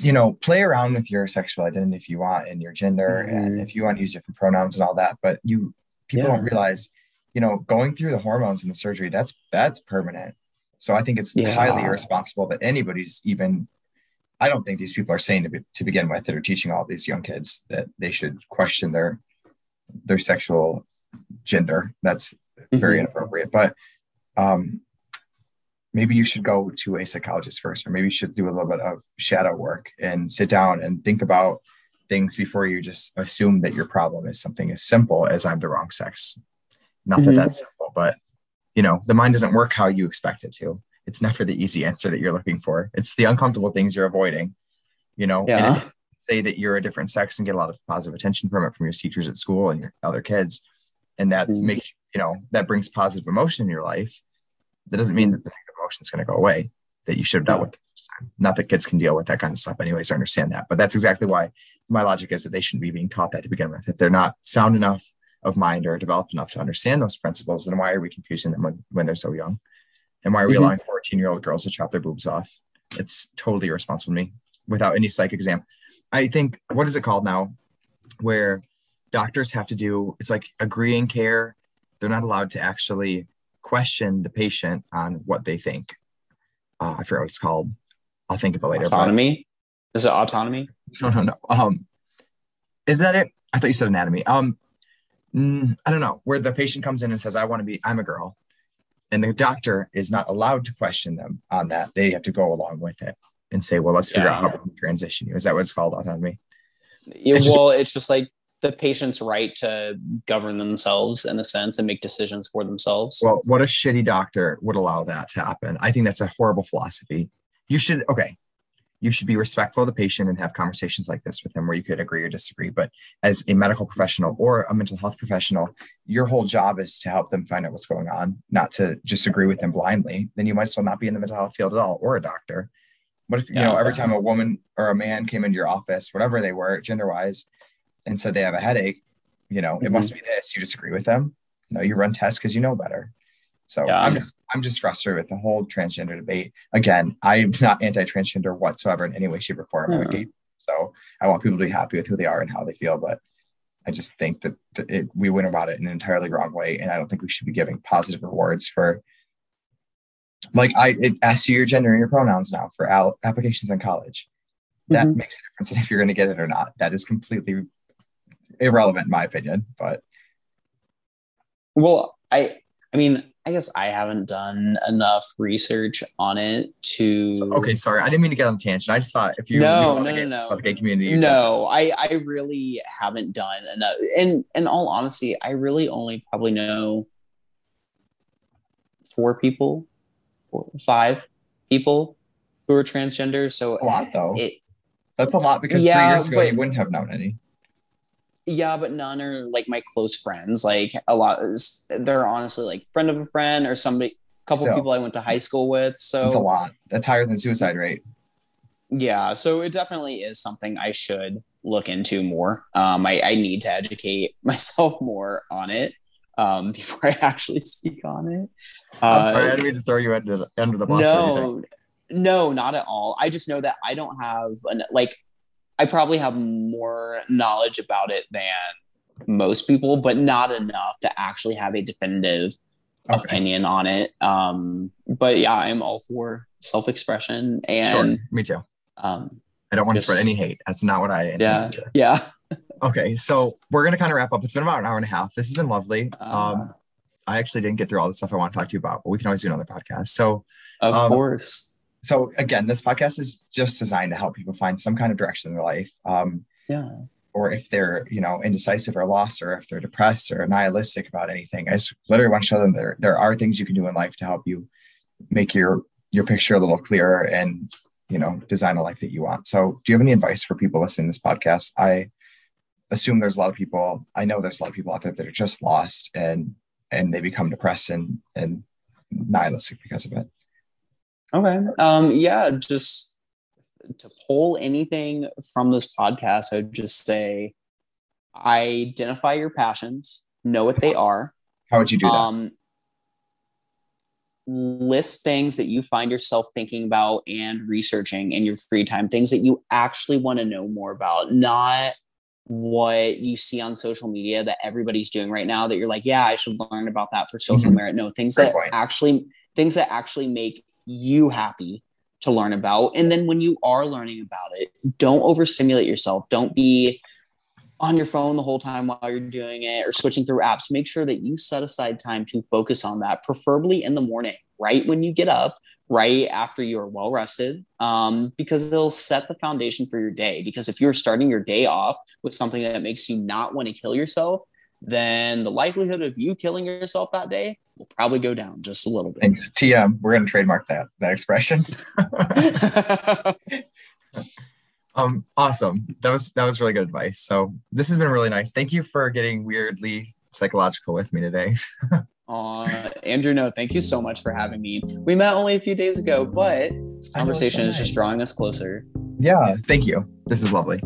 you know, play around with your sexual identity if you want and your gender mm-hmm. and if you want to use different pronouns and all that. But you people yeah. don't realize, you know, going through the hormones and the surgery, that's that's permanent. So I think it's yeah. highly irresponsible that anybody's even I don't think these people are saying to, be, to begin with that are teaching all these young kids that they should question their their sexual gender. That's mm-hmm. very inappropriate. But um, maybe you should go to a psychologist first, or maybe you should do a little bit of shadow work and sit down and think about things before you just assume that your problem is something as simple as I'm the wrong sex. Not mm-hmm. that that's simple, but you know, the mind doesn't work how you expect it to it's never the easy answer that you're looking for. It's the uncomfortable things you're avoiding, you know. Yeah. And say that you're a different sex and get a lot of positive attention from it from your teachers at school and your other kids, and that's mm-hmm. make you know that brings positive emotion in your life. That doesn't mean that the negative is going to go away. That you should have dealt with. Not that kids can deal with that kind of stuff, anyways. I understand that, but that's exactly why my logic is that they shouldn't be being taught that to begin with. If they're not sound enough of mind or developed enough to understand those principles, then why are we confusing them when, when they're so young? And why are we mm-hmm. allowing 14 year old girls to chop their boobs off? It's totally irresponsible to me without any psych exam. I think, what is it called now? Where doctors have to do, it's like agreeing care. They're not allowed to actually question the patient on what they think. Uh, I forget what it's called. I'll think of it later. Autonomy? But, is it autonomy? No, no, no. Um, is that it? I thought you said anatomy. Um, mm, I don't know. Where the patient comes in and says, "I want to be. I'm a girl," and the doctor is not allowed to question them on that. They have to go along with it and say, well, let's figure yeah. out how to transition you. Is that what it's called autonomy? Yeah, it's well, just, it's just like the patient's right to govern themselves in a sense and make decisions for themselves. Well, what a shitty doctor would allow that to happen. I think that's a horrible philosophy. You should, okay, you should be respectful of the patient and have conversations like this with them where you could agree or disagree. But as a medical professional or a mental health professional, your whole job is to help them find out what's going on, not to just agree with them blindly. Then you might as well not be in the mental health field at all or a doctor. What if, you yeah, know, every time a woman or a man came into your office, whatever they were, gender wise, and said they have a headache, you know, mm-hmm. it must be this, you disagree with them. No, you run tests because you know better. So Yeah. I'm just I'm just frustrated with the whole transgender debate. Again, I'm not anti-transgender whatsoever in any way, shape, or form. I'm gay, so I want people to be happy with who they are and how they feel. But I just think that, that it, we went about it in an entirely wrong way, and I don't think we should be giving positive rewards for. Like I, it asks you your gender and your pronouns now for al- applications in college. That Mhm. makes a difference in if you're going to get it or not. That is completely irrelevant in my opinion. But Well, I I mean, I guess I haven't done enough research on it to okay, sorry, I didn't mean to get on a tangent. I just thought if you No, no, no, no. the gay community, No, I I really haven't done enough. And in all honesty, I really only probably know four people, four, five people who are transgender. So a lot though. it That's a lot because Yeah, three years ago but- you wouldn't have known any. Yeah, but none are like my close friends. Like a lot is they're honestly like friend of a friend or somebody couple Still. people I went to high school with. So That's a lot. That's higher than suicide rate. Yeah, so it definitely is something I should look into more. Um, I, I need to educate myself more on it um, before I actually speak on it. I'm Uh, sorry, I didn't mean to throw you under the, under the bus. no, no, not at all. I just know that I don't have an like. I probably have more knowledge about it than most people, but not enough to actually have a definitive Okay. opinion on it. Um, but yeah, I'm all for self-expression and Sure, me too. um, I don't want to spread any hate. That's not what I. yeah, intended. yeah. Okay, so we're gonna kind of wrap up. It's been about an hour and a half. This has been lovely. Uh, um, I actually didn't get through all the stuff I want to talk to you about, but we can always do another podcast. So, Of Um, course. So again, this podcast is just designed to help people find some kind of direction in their life. Um, Yeah. or if they're you know indecisive or lost or if they're depressed or nihilistic about anything i just literally want to show them there there are things you can do in life to help you make your your picture a little clearer and you know design a life that you want so do you have any advice for people listening to this podcast i assume there's a lot of people i know there's a lot of people out there that are just lost and and they become depressed and and nihilistic because of it Okay. Um, yeah, just to pull anything from this podcast, I would just say identify your passions, know what they are. how would you do that Um, list things that you find yourself thinking about and researching in your free time, things that you actually want to know more about, not what you see on social media that everybody's doing right now that you're like, yeah, I should learn about that for social Mhm. merit. No, things that point. actually things that actually make you happy to learn about. And then when you are learning about it, don't overstimulate yourself. Don't be on your phone the whole time while you're doing it or switching through apps. Make sure that you set aside time to focus on that, preferably in the morning, right when you get up, right after you are well rested, um, because it'll set the foundation for your day. Because if you're starting your day off with something that makes you not want to kill yourself, then the likelihood of you killing yourself that day will probably go down just a little bit. thanks tm we're going to trademark that that expression Um, awesome. That was that was really good advice. So this has been really nice. Thank you for getting weirdly psychological with me today. Uh, Andrew, no, thank you so much for having me. We met only a few days ago, but this it's so conversation is just drawing us closer. Yeah, thank you. This was lovely.